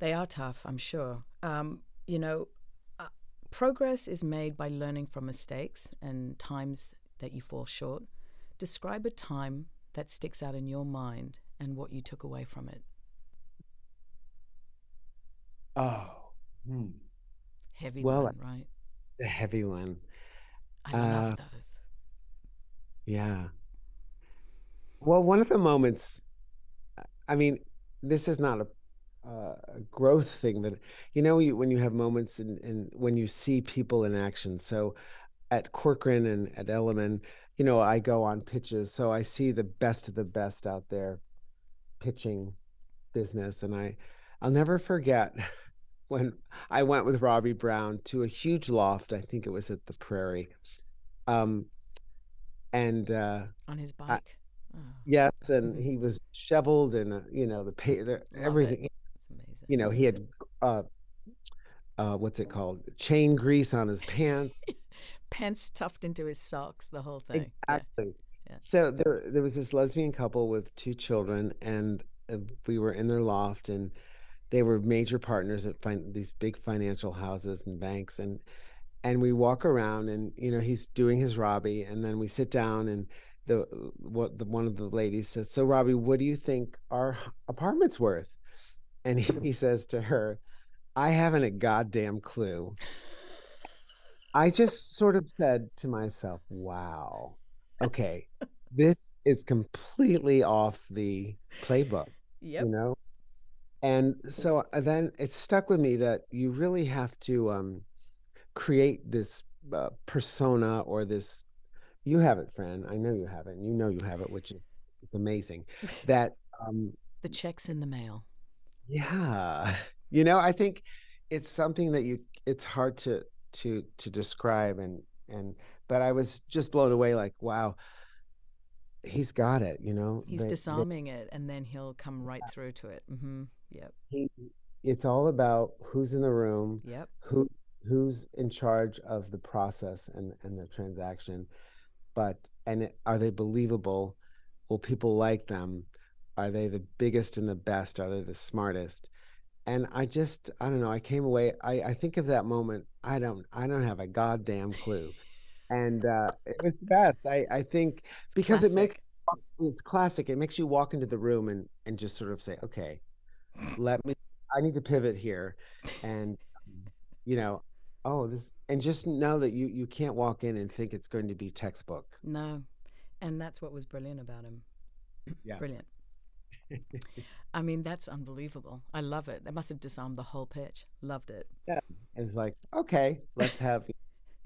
[SPEAKER 1] They are tough, I'm sure. Um, you know, uh, progress is made by learning from mistakes and times that you fall short. Describe a time that sticks out in your mind and what you took away from it.
[SPEAKER 2] oh hmm,
[SPEAKER 1] Heavy
[SPEAKER 2] Well,
[SPEAKER 1] one, right?
[SPEAKER 2] the heavy one
[SPEAKER 1] I love
[SPEAKER 2] uh,
[SPEAKER 1] those.
[SPEAKER 2] Yeah. Well, one of the moments, I mean, this is not a, uh, a growth thing, but you know, you, when you have moments and and when you see people in action. So at Corcoran and at Elliman, you know, I go on pitches, so I see the best of the best out there pitching business, and I, I'll never forget when I went with Robby Browne to a huge loft. I think it was at the Prairie. Um, and uh,
[SPEAKER 1] On his bike. oh,
[SPEAKER 2] Yes, and
[SPEAKER 1] Mhm.
[SPEAKER 2] he was shoveled and uh, you know the pay the,
[SPEAKER 1] Love it.
[SPEAKER 2] Everything.
[SPEAKER 1] it's amazing.
[SPEAKER 2] You know he had uh, uh, what's it called? Chain grease on his pants.
[SPEAKER 1] Pants stuffed into his socks, the whole thing.
[SPEAKER 2] Exactly.
[SPEAKER 1] yeah.
[SPEAKER 2] So there there was this lesbian couple with two children, and uh, we were in their loft, and they were major partners at fin- these big financial houses and banks, and and we walk around, and you know he's doing his Robby, and then we sit down, and the what the one of the ladies says, "So Robby, what do you think our apartment's worth?" And he, says to her, "I haven't a goddamn clue." I just sort of said to myself, "Wow, okay, this is completely off the playbook."
[SPEAKER 1] Yep.
[SPEAKER 2] you know and so uh, then it stuck with me that you really have to um create this uh, persona or this you have it fran i know you have it and you know you have it which is it's amazing that um
[SPEAKER 1] The check's in the mail.
[SPEAKER 2] Yeah you know i think it's something that you it's hard to to to describe and and but i was just blown away like wow he's got it you know
[SPEAKER 1] He's
[SPEAKER 2] They- they-
[SPEAKER 1] disarming it, and then he'll come right through to it. Mm-hmm. Yep.
[SPEAKER 2] he it's all about who's in the room
[SPEAKER 1] Yep.
[SPEAKER 2] who who's in charge of the process and and the transaction but and it, are they believable will people like them? Are they the biggest and the best? Are they the smartest? And I just, I don't know. I came away. I, I think of that moment. I don't, I don't have a goddamn clue. And uh, it was the best. I, I think
[SPEAKER 1] It's
[SPEAKER 2] because it makes it's classic. It makes you walk into the room and and just sort of say, okay, let me. I need to pivot here, and you know, oh, this, and just know that you you can't walk in and think it's going to be textbook.
[SPEAKER 1] No. And that's what was brilliant about him.
[SPEAKER 2] Yeah.
[SPEAKER 1] Brilliant. I mean, that's unbelievable. I love it. That must have disarmed the whole pitch. Loved it. Yeah.
[SPEAKER 2] It's like, okay, let's have,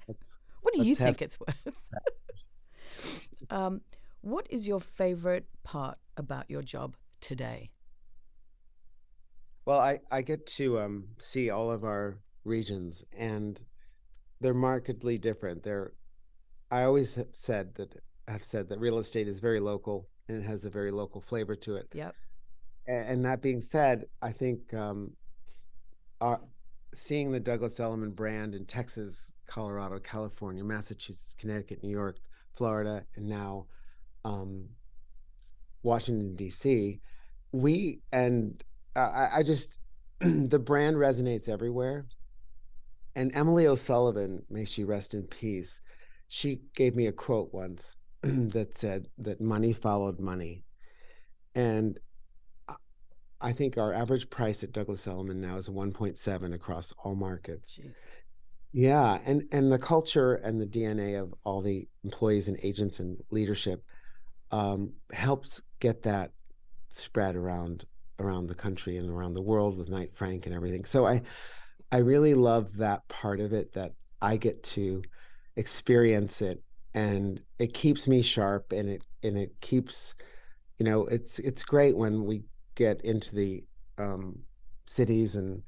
[SPEAKER 2] let's.
[SPEAKER 1] What do you think it's worth? um, what is your favorite part about your job today?
[SPEAKER 2] Well, I I get to um see all of our regions, and they're markedly different. They're, I always have said that have said that real estate is very local and it has a very local flavor to it.
[SPEAKER 1] Yep.
[SPEAKER 2] A- and that being said, I think um, our, seeing the Douglas Elliman brand in Texas, Colorado, California, Massachusetts, Connecticut, New York, Florida, and now um, Washington D.C., we and uh, I, I just the brand resonates everywhere. And Emily O'Sullivan, may she rest in peace, she gave me a quote once that said that money followed money, and I- think our average price at Douglas Elliman now is 1.7 across all markets.
[SPEAKER 1] Jeez.
[SPEAKER 2] Yeah, and and the culture and the DNA of all the employees and agents and leadership um, helps get that spread around around the country and around the world with Knight Frank and everything. So I I really love that part of it that I get to experience it and it keeps me sharp and it and it keeps you know it's it's great when we get into the um, cities and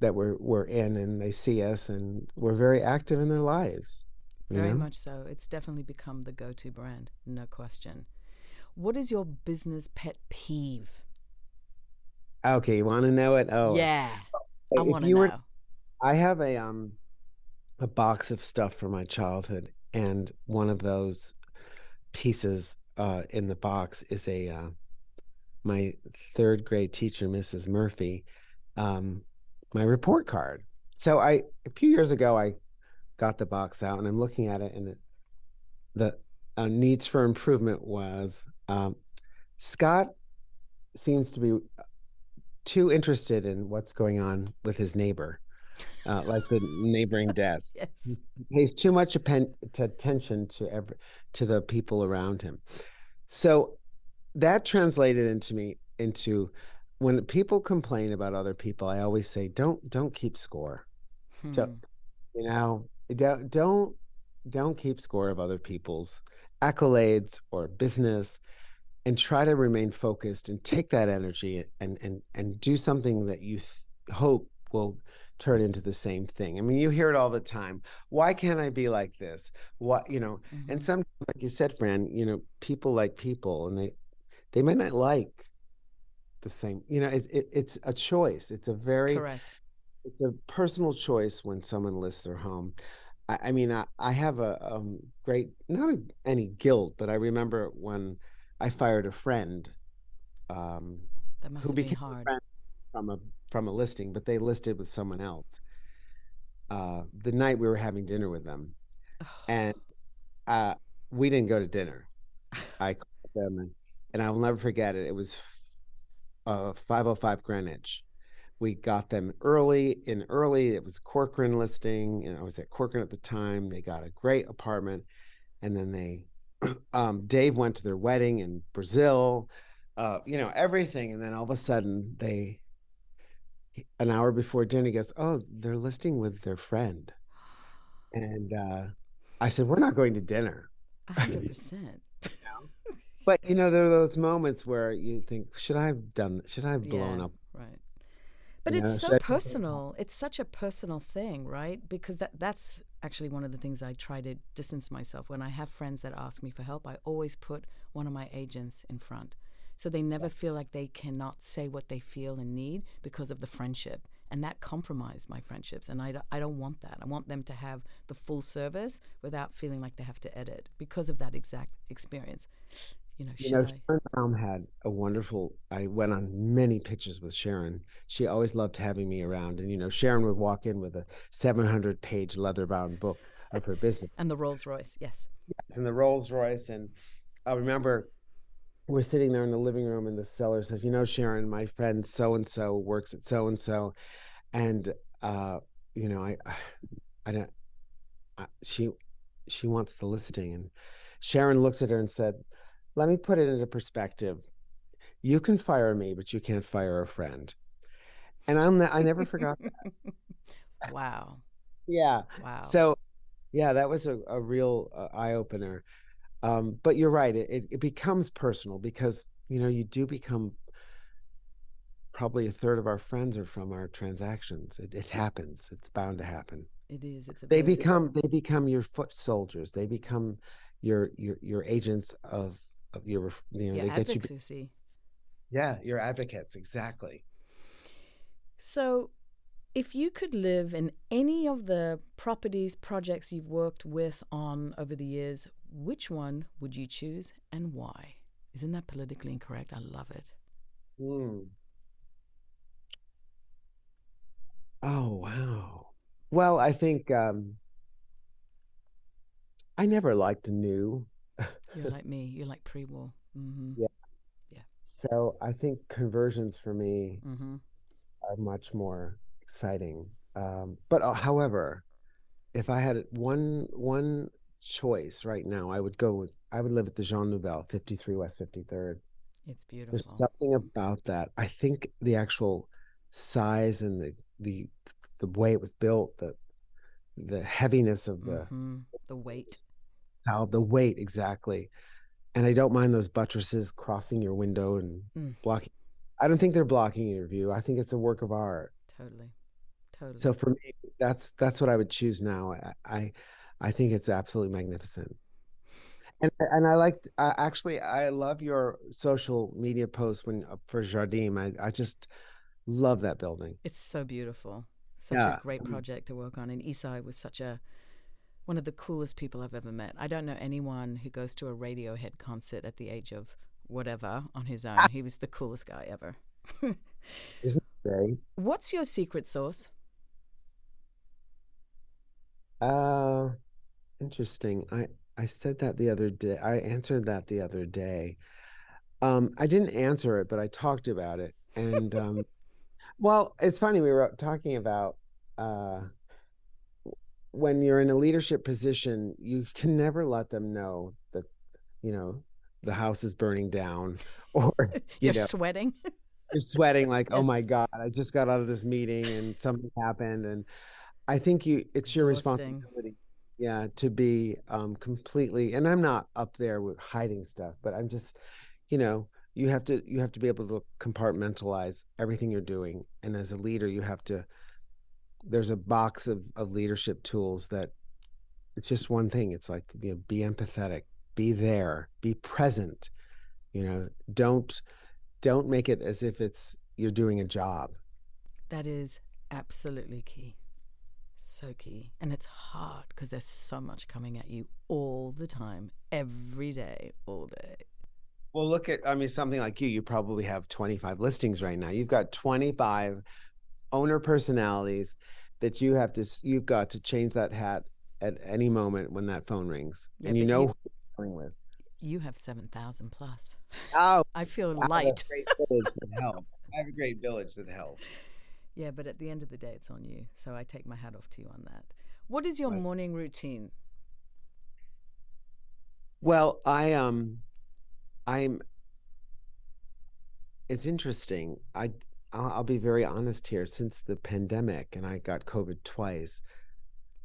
[SPEAKER 2] that we're we're in and they see us and we're very active in their lives.
[SPEAKER 1] Very
[SPEAKER 2] know?
[SPEAKER 1] much so. It's definitely become the go to brand, no question. What is your business pet peeve?
[SPEAKER 2] Okay, you want to know it? Oh,
[SPEAKER 1] yeah. I
[SPEAKER 2] if
[SPEAKER 1] want to know.
[SPEAKER 2] were- I have a um a box of stuff from my childhood, and one of those pieces uh, in the box is a uh, my third grade teacher, Mrs. Murphy, um, my report card. So I a few years ago I got the box out and I'm looking at it, and it, the uh, needs for improvement was um, Scott seems to be too interested in what's going on with his neighbor, uh, like the neighboring desk.
[SPEAKER 1] Yes.
[SPEAKER 2] He pays too much appen- to attention to every to the people around him. So that translated into me into when people complain about other people, I always say, don't don't keep score. So,
[SPEAKER 1] Hmm.
[SPEAKER 2] you know, don't don't don't keep score of other people's accolades or business and try to remain focused and take that energy and and and do something that you th- hope will turn into the same thing. I mean, you hear it all the time. Why can't I be like this? What, you know, and
[SPEAKER 1] Mhm.
[SPEAKER 2] sometimes like you said, Fran, you know, people like people and they they might not like the same, you know, it, it, it's a choice. It's a very
[SPEAKER 1] Correct.
[SPEAKER 2] it's a personal choice when someone lists their home. I, I mean, I, I have a um, great, not a, any guilt, but I remember when I fired a friend um,
[SPEAKER 1] That must
[SPEAKER 2] who
[SPEAKER 1] have been hard.
[SPEAKER 2] from a from a listing, but they listed with someone else. Uh, the night we were having dinner with them, and uh, we didn't go to dinner. I called them, and, and I will never forget it. It was uh, 505 Greenwich. We got them early in early. It was Corcoran listing, and I was at Corcoran at the time. They got a great apartment, and then they, um, Dave went to their wedding in Brazil, uh, you know everything, and then all of a sudden they, an hour before dinner, he goes, "Oh, they're listing with their friend," and uh, I said, "We're not going to dinner."
[SPEAKER 1] Hundred percent.
[SPEAKER 2] But you know, there are those moments where you think, should I have done? Should I have blown
[SPEAKER 1] Yeah,
[SPEAKER 2] up?
[SPEAKER 1] Right. But
[SPEAKER 2] You
[SPEAKER 1] it's
[SPEAKER 2] know,
[SPEAKER 1] so personal. It's such a personal thing, right? Because that that's actually one of the things I try to distance myself when I have friends that ask me for help. I always put one of my agents in front. So they never feel like they cannot say what they feel and need because of the friendship. And that compromised my friendships. And I, don't- I don't want that. I want them to have the full service without feeling like they have to edit because of that exact experience. you know,
[SPEAKER 2] You know, Sharon Baum had a wonderful. I went on many pictures with Sharon. She always loved having me around, and you know, Sharon would walk in with a 700 page leather bound book of her business
[SPEAKER 1] And the Rolls Royce, yes.
[SPEAKER 2] and the Rolls Royce. And I remember we're sitting there in the living room, and the seller says, "You know, Sharon, my friend so and so works at so and so, and uh, you know, I, I don't. I, she, she wants the listing." And Sharon looks at her and said, "Let me put it into perspective. You can fire me, but you can't fire a friend." And I'm, ne- I never forgot. That.
[SPEAKER 1] Wow.
[SPEAKER 2] Yeah.
[SPEAKER 1] Wow.
[SPEAKER 2] So, yeah, that was a, a real uh, eye opener. Um, but you're right; it, it becomes personal because you know you do become probably a third of our friends are from our transactions. It, it happens; it's bound to happen.
[SPEAKER 1] it is. It's a
[SPEAKER 2] They become they become your foot soldiers. They become your your your agents of of your you know
[SPEAKER 1] yeah,
[SPEAKER 2] they get you.
[SPEAKER 1] advocacy.
[SPEAKER 2] Yeah, your advocates exactly.
[SPEAKER 1] So, if you could live in any of the properties, projects you've worked with on over the years, which one would you choose and why? Isn't that politically incorrect? I love it.
[SPEAKER 2] Mm. Oh wow. Well, I think um I never liked new.
[SPEAKER 1] You're like me. You're like pre-war. Mm-hmm.
[SPEAKER 2] Yeah. So I think conversions for me
[SPEAKER 1] Mm-hmm.
[SPEAKER 2] are much more exciting. Um, but uh, however, if I had one one choice right now, I would go with I would live at the Jean Nouvel, 53 West 53rd.
[SPEAKER 1] It's beautiful.
[SPEAKER 2] There's something about that. I think the actual size and the the the way it was built, the the heaviness of the
[SPEAKER 1] hmm The weight.
[SPEAKER 2] how the weight exactly. And I don't mind those buttresses crossing your window and
[SPEAKER 1] Mm.
[SPEAKER 2] blocking. I don't think they're blocking your view. I think it's a work of art.
[SPEAKER 1] Totally. Totally.
[SPEAKER 2] So for me, that's that's what I would choose now. I I, I think it's absolutely magnificent. And and I like uh, actually I love your social media posts when uh, for Jardim. I I just love that building.
[SPEAKER 1] It's so beautiful. Such
[SPEAKER 2] Yeah.
[SPEAKER 1] a great project to work on. And Isay was such a one of the coolest people I've ever met. I don't know anyone who goes to a Radiohead concert at the age of whatever on his own. he was the coolest guy ever.
[SPEAKER 2] Isn't it great?
[SPEAKER 1] What's your secret sauce?
[SPEAKER 2] Uh, interesting. I I said that the other day. I answered that the other day. Um, I didn't answer it, but I talked about it. And um, well, it's funny. We were talking about uh, when you're in a leadership position, you can never let them know that, you know, the house is burning down or you
[SPEAKER 1] You're
[SPEAKER 2] know
[SPEAKER 1] sweating.
[SPEAKER 2] you're sweating like, oh my God, I just got out of this meeting and something happened. And I think you it's your responsibility, yeah, to be um completely and I'm not up there with hiding stuff, but I'm just, you know, you have to you have to be able to compartmentalize everything you're doing. And as a leader, you have to there's a box of, of leadership tools that it's just one thing. It's like you know, be empathetic, be there, be present. You know, don't don't make it as if it's you're doing a job.
[SPEAKER 1] That is absolutely key. So key. And it's hard because there's so much coming at you all the time, every day, all day.
[SPEAKER 2] Well, look at I mean something like you, you probably have 25 listings right now. You've got 25 owner personalities that you have to, you've got to change that hat at any moment when that phone rings.
[SPEAKER 1] Yeah,
[SPEAKER 2] and you know
[SPEAKER 1] you-
[SPEAKER 2] who you're dealing with.
[SPEAKER 1] You have 7,000 plus.
[SPEAKER 2] Oh,
[SPEAKER 1] I feel
[SPEAKER 2] I have a
[SPEAKER 1] light.
[SPEAKER 2] great village that helps. I have a great village that helps.
[SPEAKER 1] Yeah, but at the end of the day, it's on you. So I take my hat off to you on that. What is your morning routine?
[SPEAKER 2] Well, I um I'm it's interesting. I I'll, I'll be very honest here. Since the pandemic and I got COVID twice,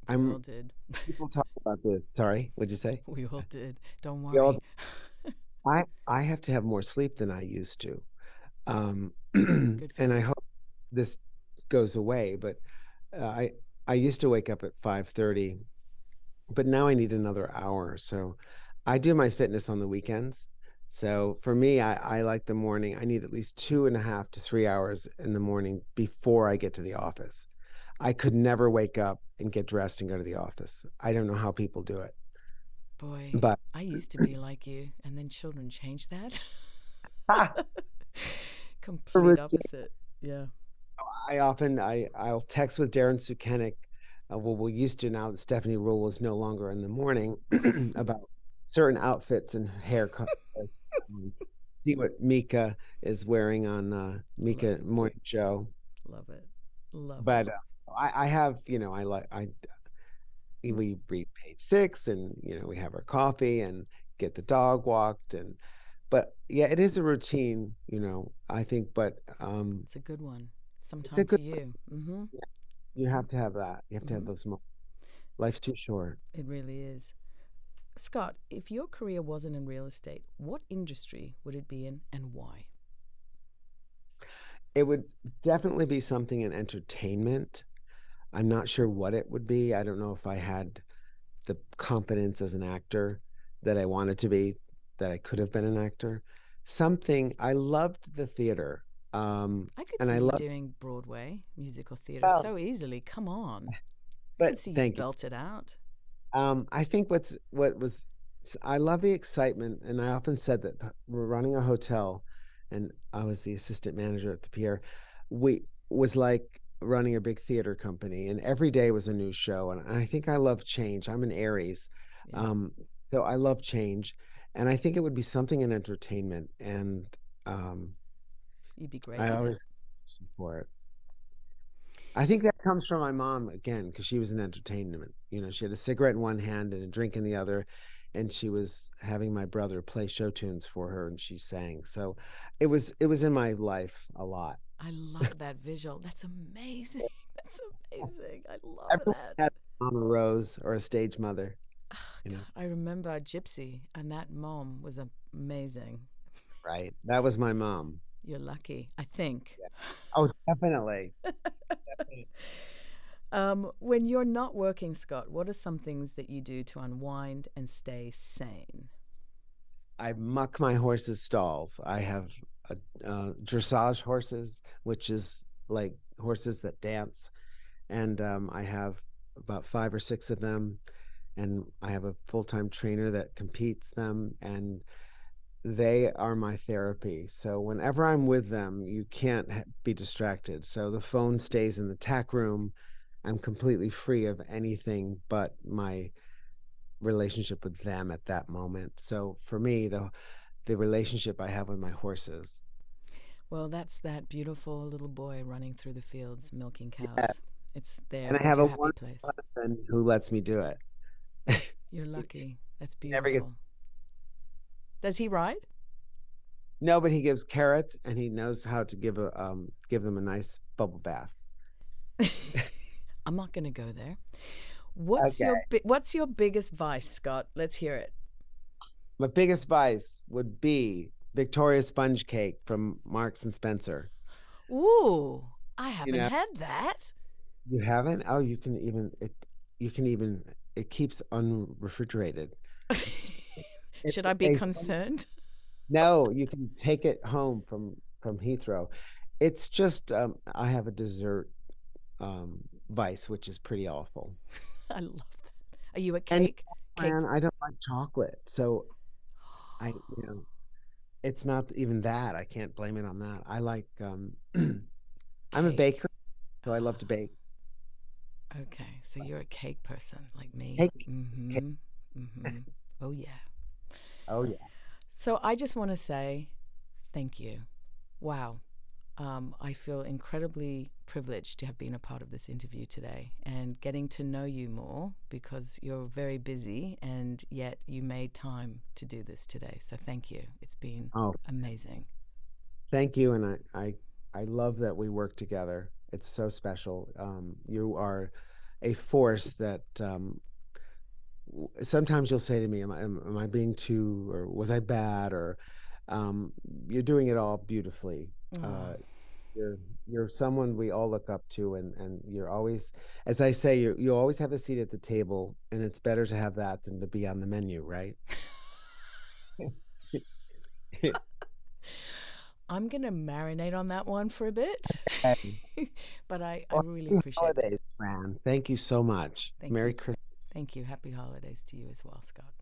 [SPEAKER 1] We all
[SPEAKER 2] I'm
[SPEAKER 1] did.
[SPEAKER 2] people talk about this. Sorry, what'd you say?
[SPEAKER 1] We all did. Don't
[SPEAKER 2] We all. I I have to have more sleep than I used to. Um and I hope this goes away, but uh, I I used to wake up at 5:30, but now I need another hour. So I do my fitness on the weekends. So for me, I, I like the morning. I need at least two and a half to three hours in the morning before I get to the office. I could never wake up and get dressed and go to the office. I don't know how people do it.
[SPEAKER 1] Boy,
[SPEAKER 2] But
[SPEAKER 1] I used to be like you, and then children changed that. Complete opposite. Yeah.
[SPEAKER 2] I often I I'll text with Darren Sukenick. Uh, well, we used to now that Stephanie Ruhle is no longer in the morning about certain outfits and haircuts. um, see what Mika is wearing on uh, Mika
[SPEAKER 1] Right.
[SPEAKER 2] Morning Show.
[SPEAKER 1] Love it. Love
[SPEAKER 2] But
[SPEAKER 1] it.
[SPEAKER 2] uh, I, I have you know I like I we read page six and you know we have our coffee and get the dog walked and but yeah it is a routine you know I think but um
[SPEAKER 1] It's a good one. Sometime for
[SPEAKER 2] good
[SPEAKER 1] you. hmm
[SPEAKER 2] you have to have that you have to have
[SPEAKER 1] Mhm.
[SPEAKER 2] those moments. Life's too short.
[SPEAKER 1] It really is. Scott, if your career wasn't in real estate, what industry would it be in and why?
[SPEAKER 2] It would definitely be something in entertainment. I'm not sure what it would be. I don't know if I had the confidence as an actor that I wanted to be, that I could have been an actor. Something I loved the theater. Um,
[SPEAKER 1] I could
[SPEAKER 2] And
[SPEAKER 1] see
[SPEAKER 2] I
[SPEAKER 1] you
[SPEAKER 2] love-
[SPEAKER 1] doing Broadway musical theater
[SPEAKER 2] Well-
[SPEAKER 1] so easily. Come on. I
[SPEAKER 2] but
[SPEAKER 1] could see you
[SPEAKER 2] thank you.
[SPEAKER 1] belt it out.
[SPEAKER 2] Um, I think what's what was s- I love the excitement, and I often said that we're running a hotel, and I was the assistant manager at the Pierre. We was like running a big theater company, and every day was a new show. And, and I think I love change. I'm an Aries,
[SPEAKER 1] Yeah.
[SPEAKER 2] um, so I love change, and I think it would be something in entertainment, and um,
[SPEAKER 1] You'd be great.
[SPEAKER 2] I always for it. I think that comes from my mom again because she was in entertainment. You know, she had a cigarette in one hand and a drink in the other, and she was having my brother play show tunes for her, and she sang. So, it was it was in my life a lot.
[SPEAKER 1] I love that visual. That's amazing. That's amazing. I love
[SPEAKER 2] Everyone
[SPEAKER 1] that.
[SPEAKER 2] had Mama Rose or a stage mother.
[SPEAKER 1] Ah,
[SPEAKER 2] you know.
[SPEAKER 1] God, I remember Gypsy, and that mom was amazing.
[SPEAKER 2] Right, that was my mom.
[SPEAKER 1] You're lucky, I think.
[SPEAKER 2] Oh, definitely.
[SPEAKER 1] Um, when you're not working, Scott, what are some things that you do to unwind and stay sane?
[SPEAKER 2] I muck my horses' stalls. I have a, uh, dressage horses, which is like horses that dance, and um, I have about five or six of them, and I have a full-time trainer that competes them, and they are my therapy. So whenever I'm with them, you can't be distracted. So the phone stays in the tack room. I'm completely free of anything but my relationship with them at that moment. So for me, the the relationship I have with my horses.
[SPEAKER 1] Well, that's that beautiful little boy running through the fields milking cows.
[SPEAKER 2] Yes.
[SPEAKER 1] It's there.
[SPEAKER 2] And I have a wonderful
[SPEAKER 1] place.
[SPEAKER 2] husband who lets me do it.
[SPEAKER 1] You're lucky. That's beautiful.
[SPEAKER 2] Never gets-
[SPEAKER 1] Does he ride?
[SPEAKER 2] No, but he gives carrots and he knows how to give a um give them a nice bubble bath.
[SPEAKER 1] I'm not going to go there. What's your bi- What's your biggest vice, Scott? Let's hear it.
[SPEAKER 2] My biggest vice would be Victoria sponge cake from Marks and Spencer.
[SPEAKER 1] Ooh, I haven't
[SPEAKER 2] know-
[SPEAKER 1] had that.
[SPEAKER 2] You haven't? Oh, you can even it you can even it keeps unrefrigerated. It's
[SPEAKER 1] Should I be concerned?
[SPEAKER 2] No, you can take it home from from Heathrow. It's just um, I have a dessert um, vice, which is pretty awful.
[SPEAKER 1] I love that. Are you a
[SPEAKER 2] And-
[SPEAKER 1] cake? cake
[SPEAKER 2] And I don't like chocolate, so I you know it's not even that. I can't blame it on that. I like um, I'm a baker, so I love to bake.
[SPEAKER 1] Okay, so you're a cake person like me.
[SPEAKER 2] Cake,
[SPEAKER 1] hmm
[SPEAKER 2] cake.
[SPEAKER 1] hmm Oh yeah.
[SPEAKER 2] Oh yeah.
[SPEAKER 1] So I just want to say thank you. Wow. Um, I feel incredibly privileged to have been a part of this interview today and getting to know you more because you're very busy and yet you made time to do this today. So thank you. It's been
[SPEAKER 2] Oh,
[SPEAKER 1] amazing.
[SPEAKER 2] thank you, and I I I love that we work together. It's so special. Um, you are a force that um, sometimes you'll say to me, "Am I am, am I being too, or was I bad?" Or um, you're doing it all beautifully.
[SPEAKER 1] Aw.
[SPEAKER 2] Uh, you're you're someone we all look up to, and and you're always, as I say, you you always have a seat at the table, and it's better to have that than to be on the menu, right?
[SPEAKER 1] I'm going to marinate on that one for a bit, but I, I really appreciate it.
[SPEAKER 2] Thank you so much.
[SPEAKER 1] Thank
[SPEAKER 2] Merry
[SPEAKER 1] you.
[SPEAKER 2] Christmas.
[SPEAKER 1] Thank you. Happy holidays to you as well, Scott.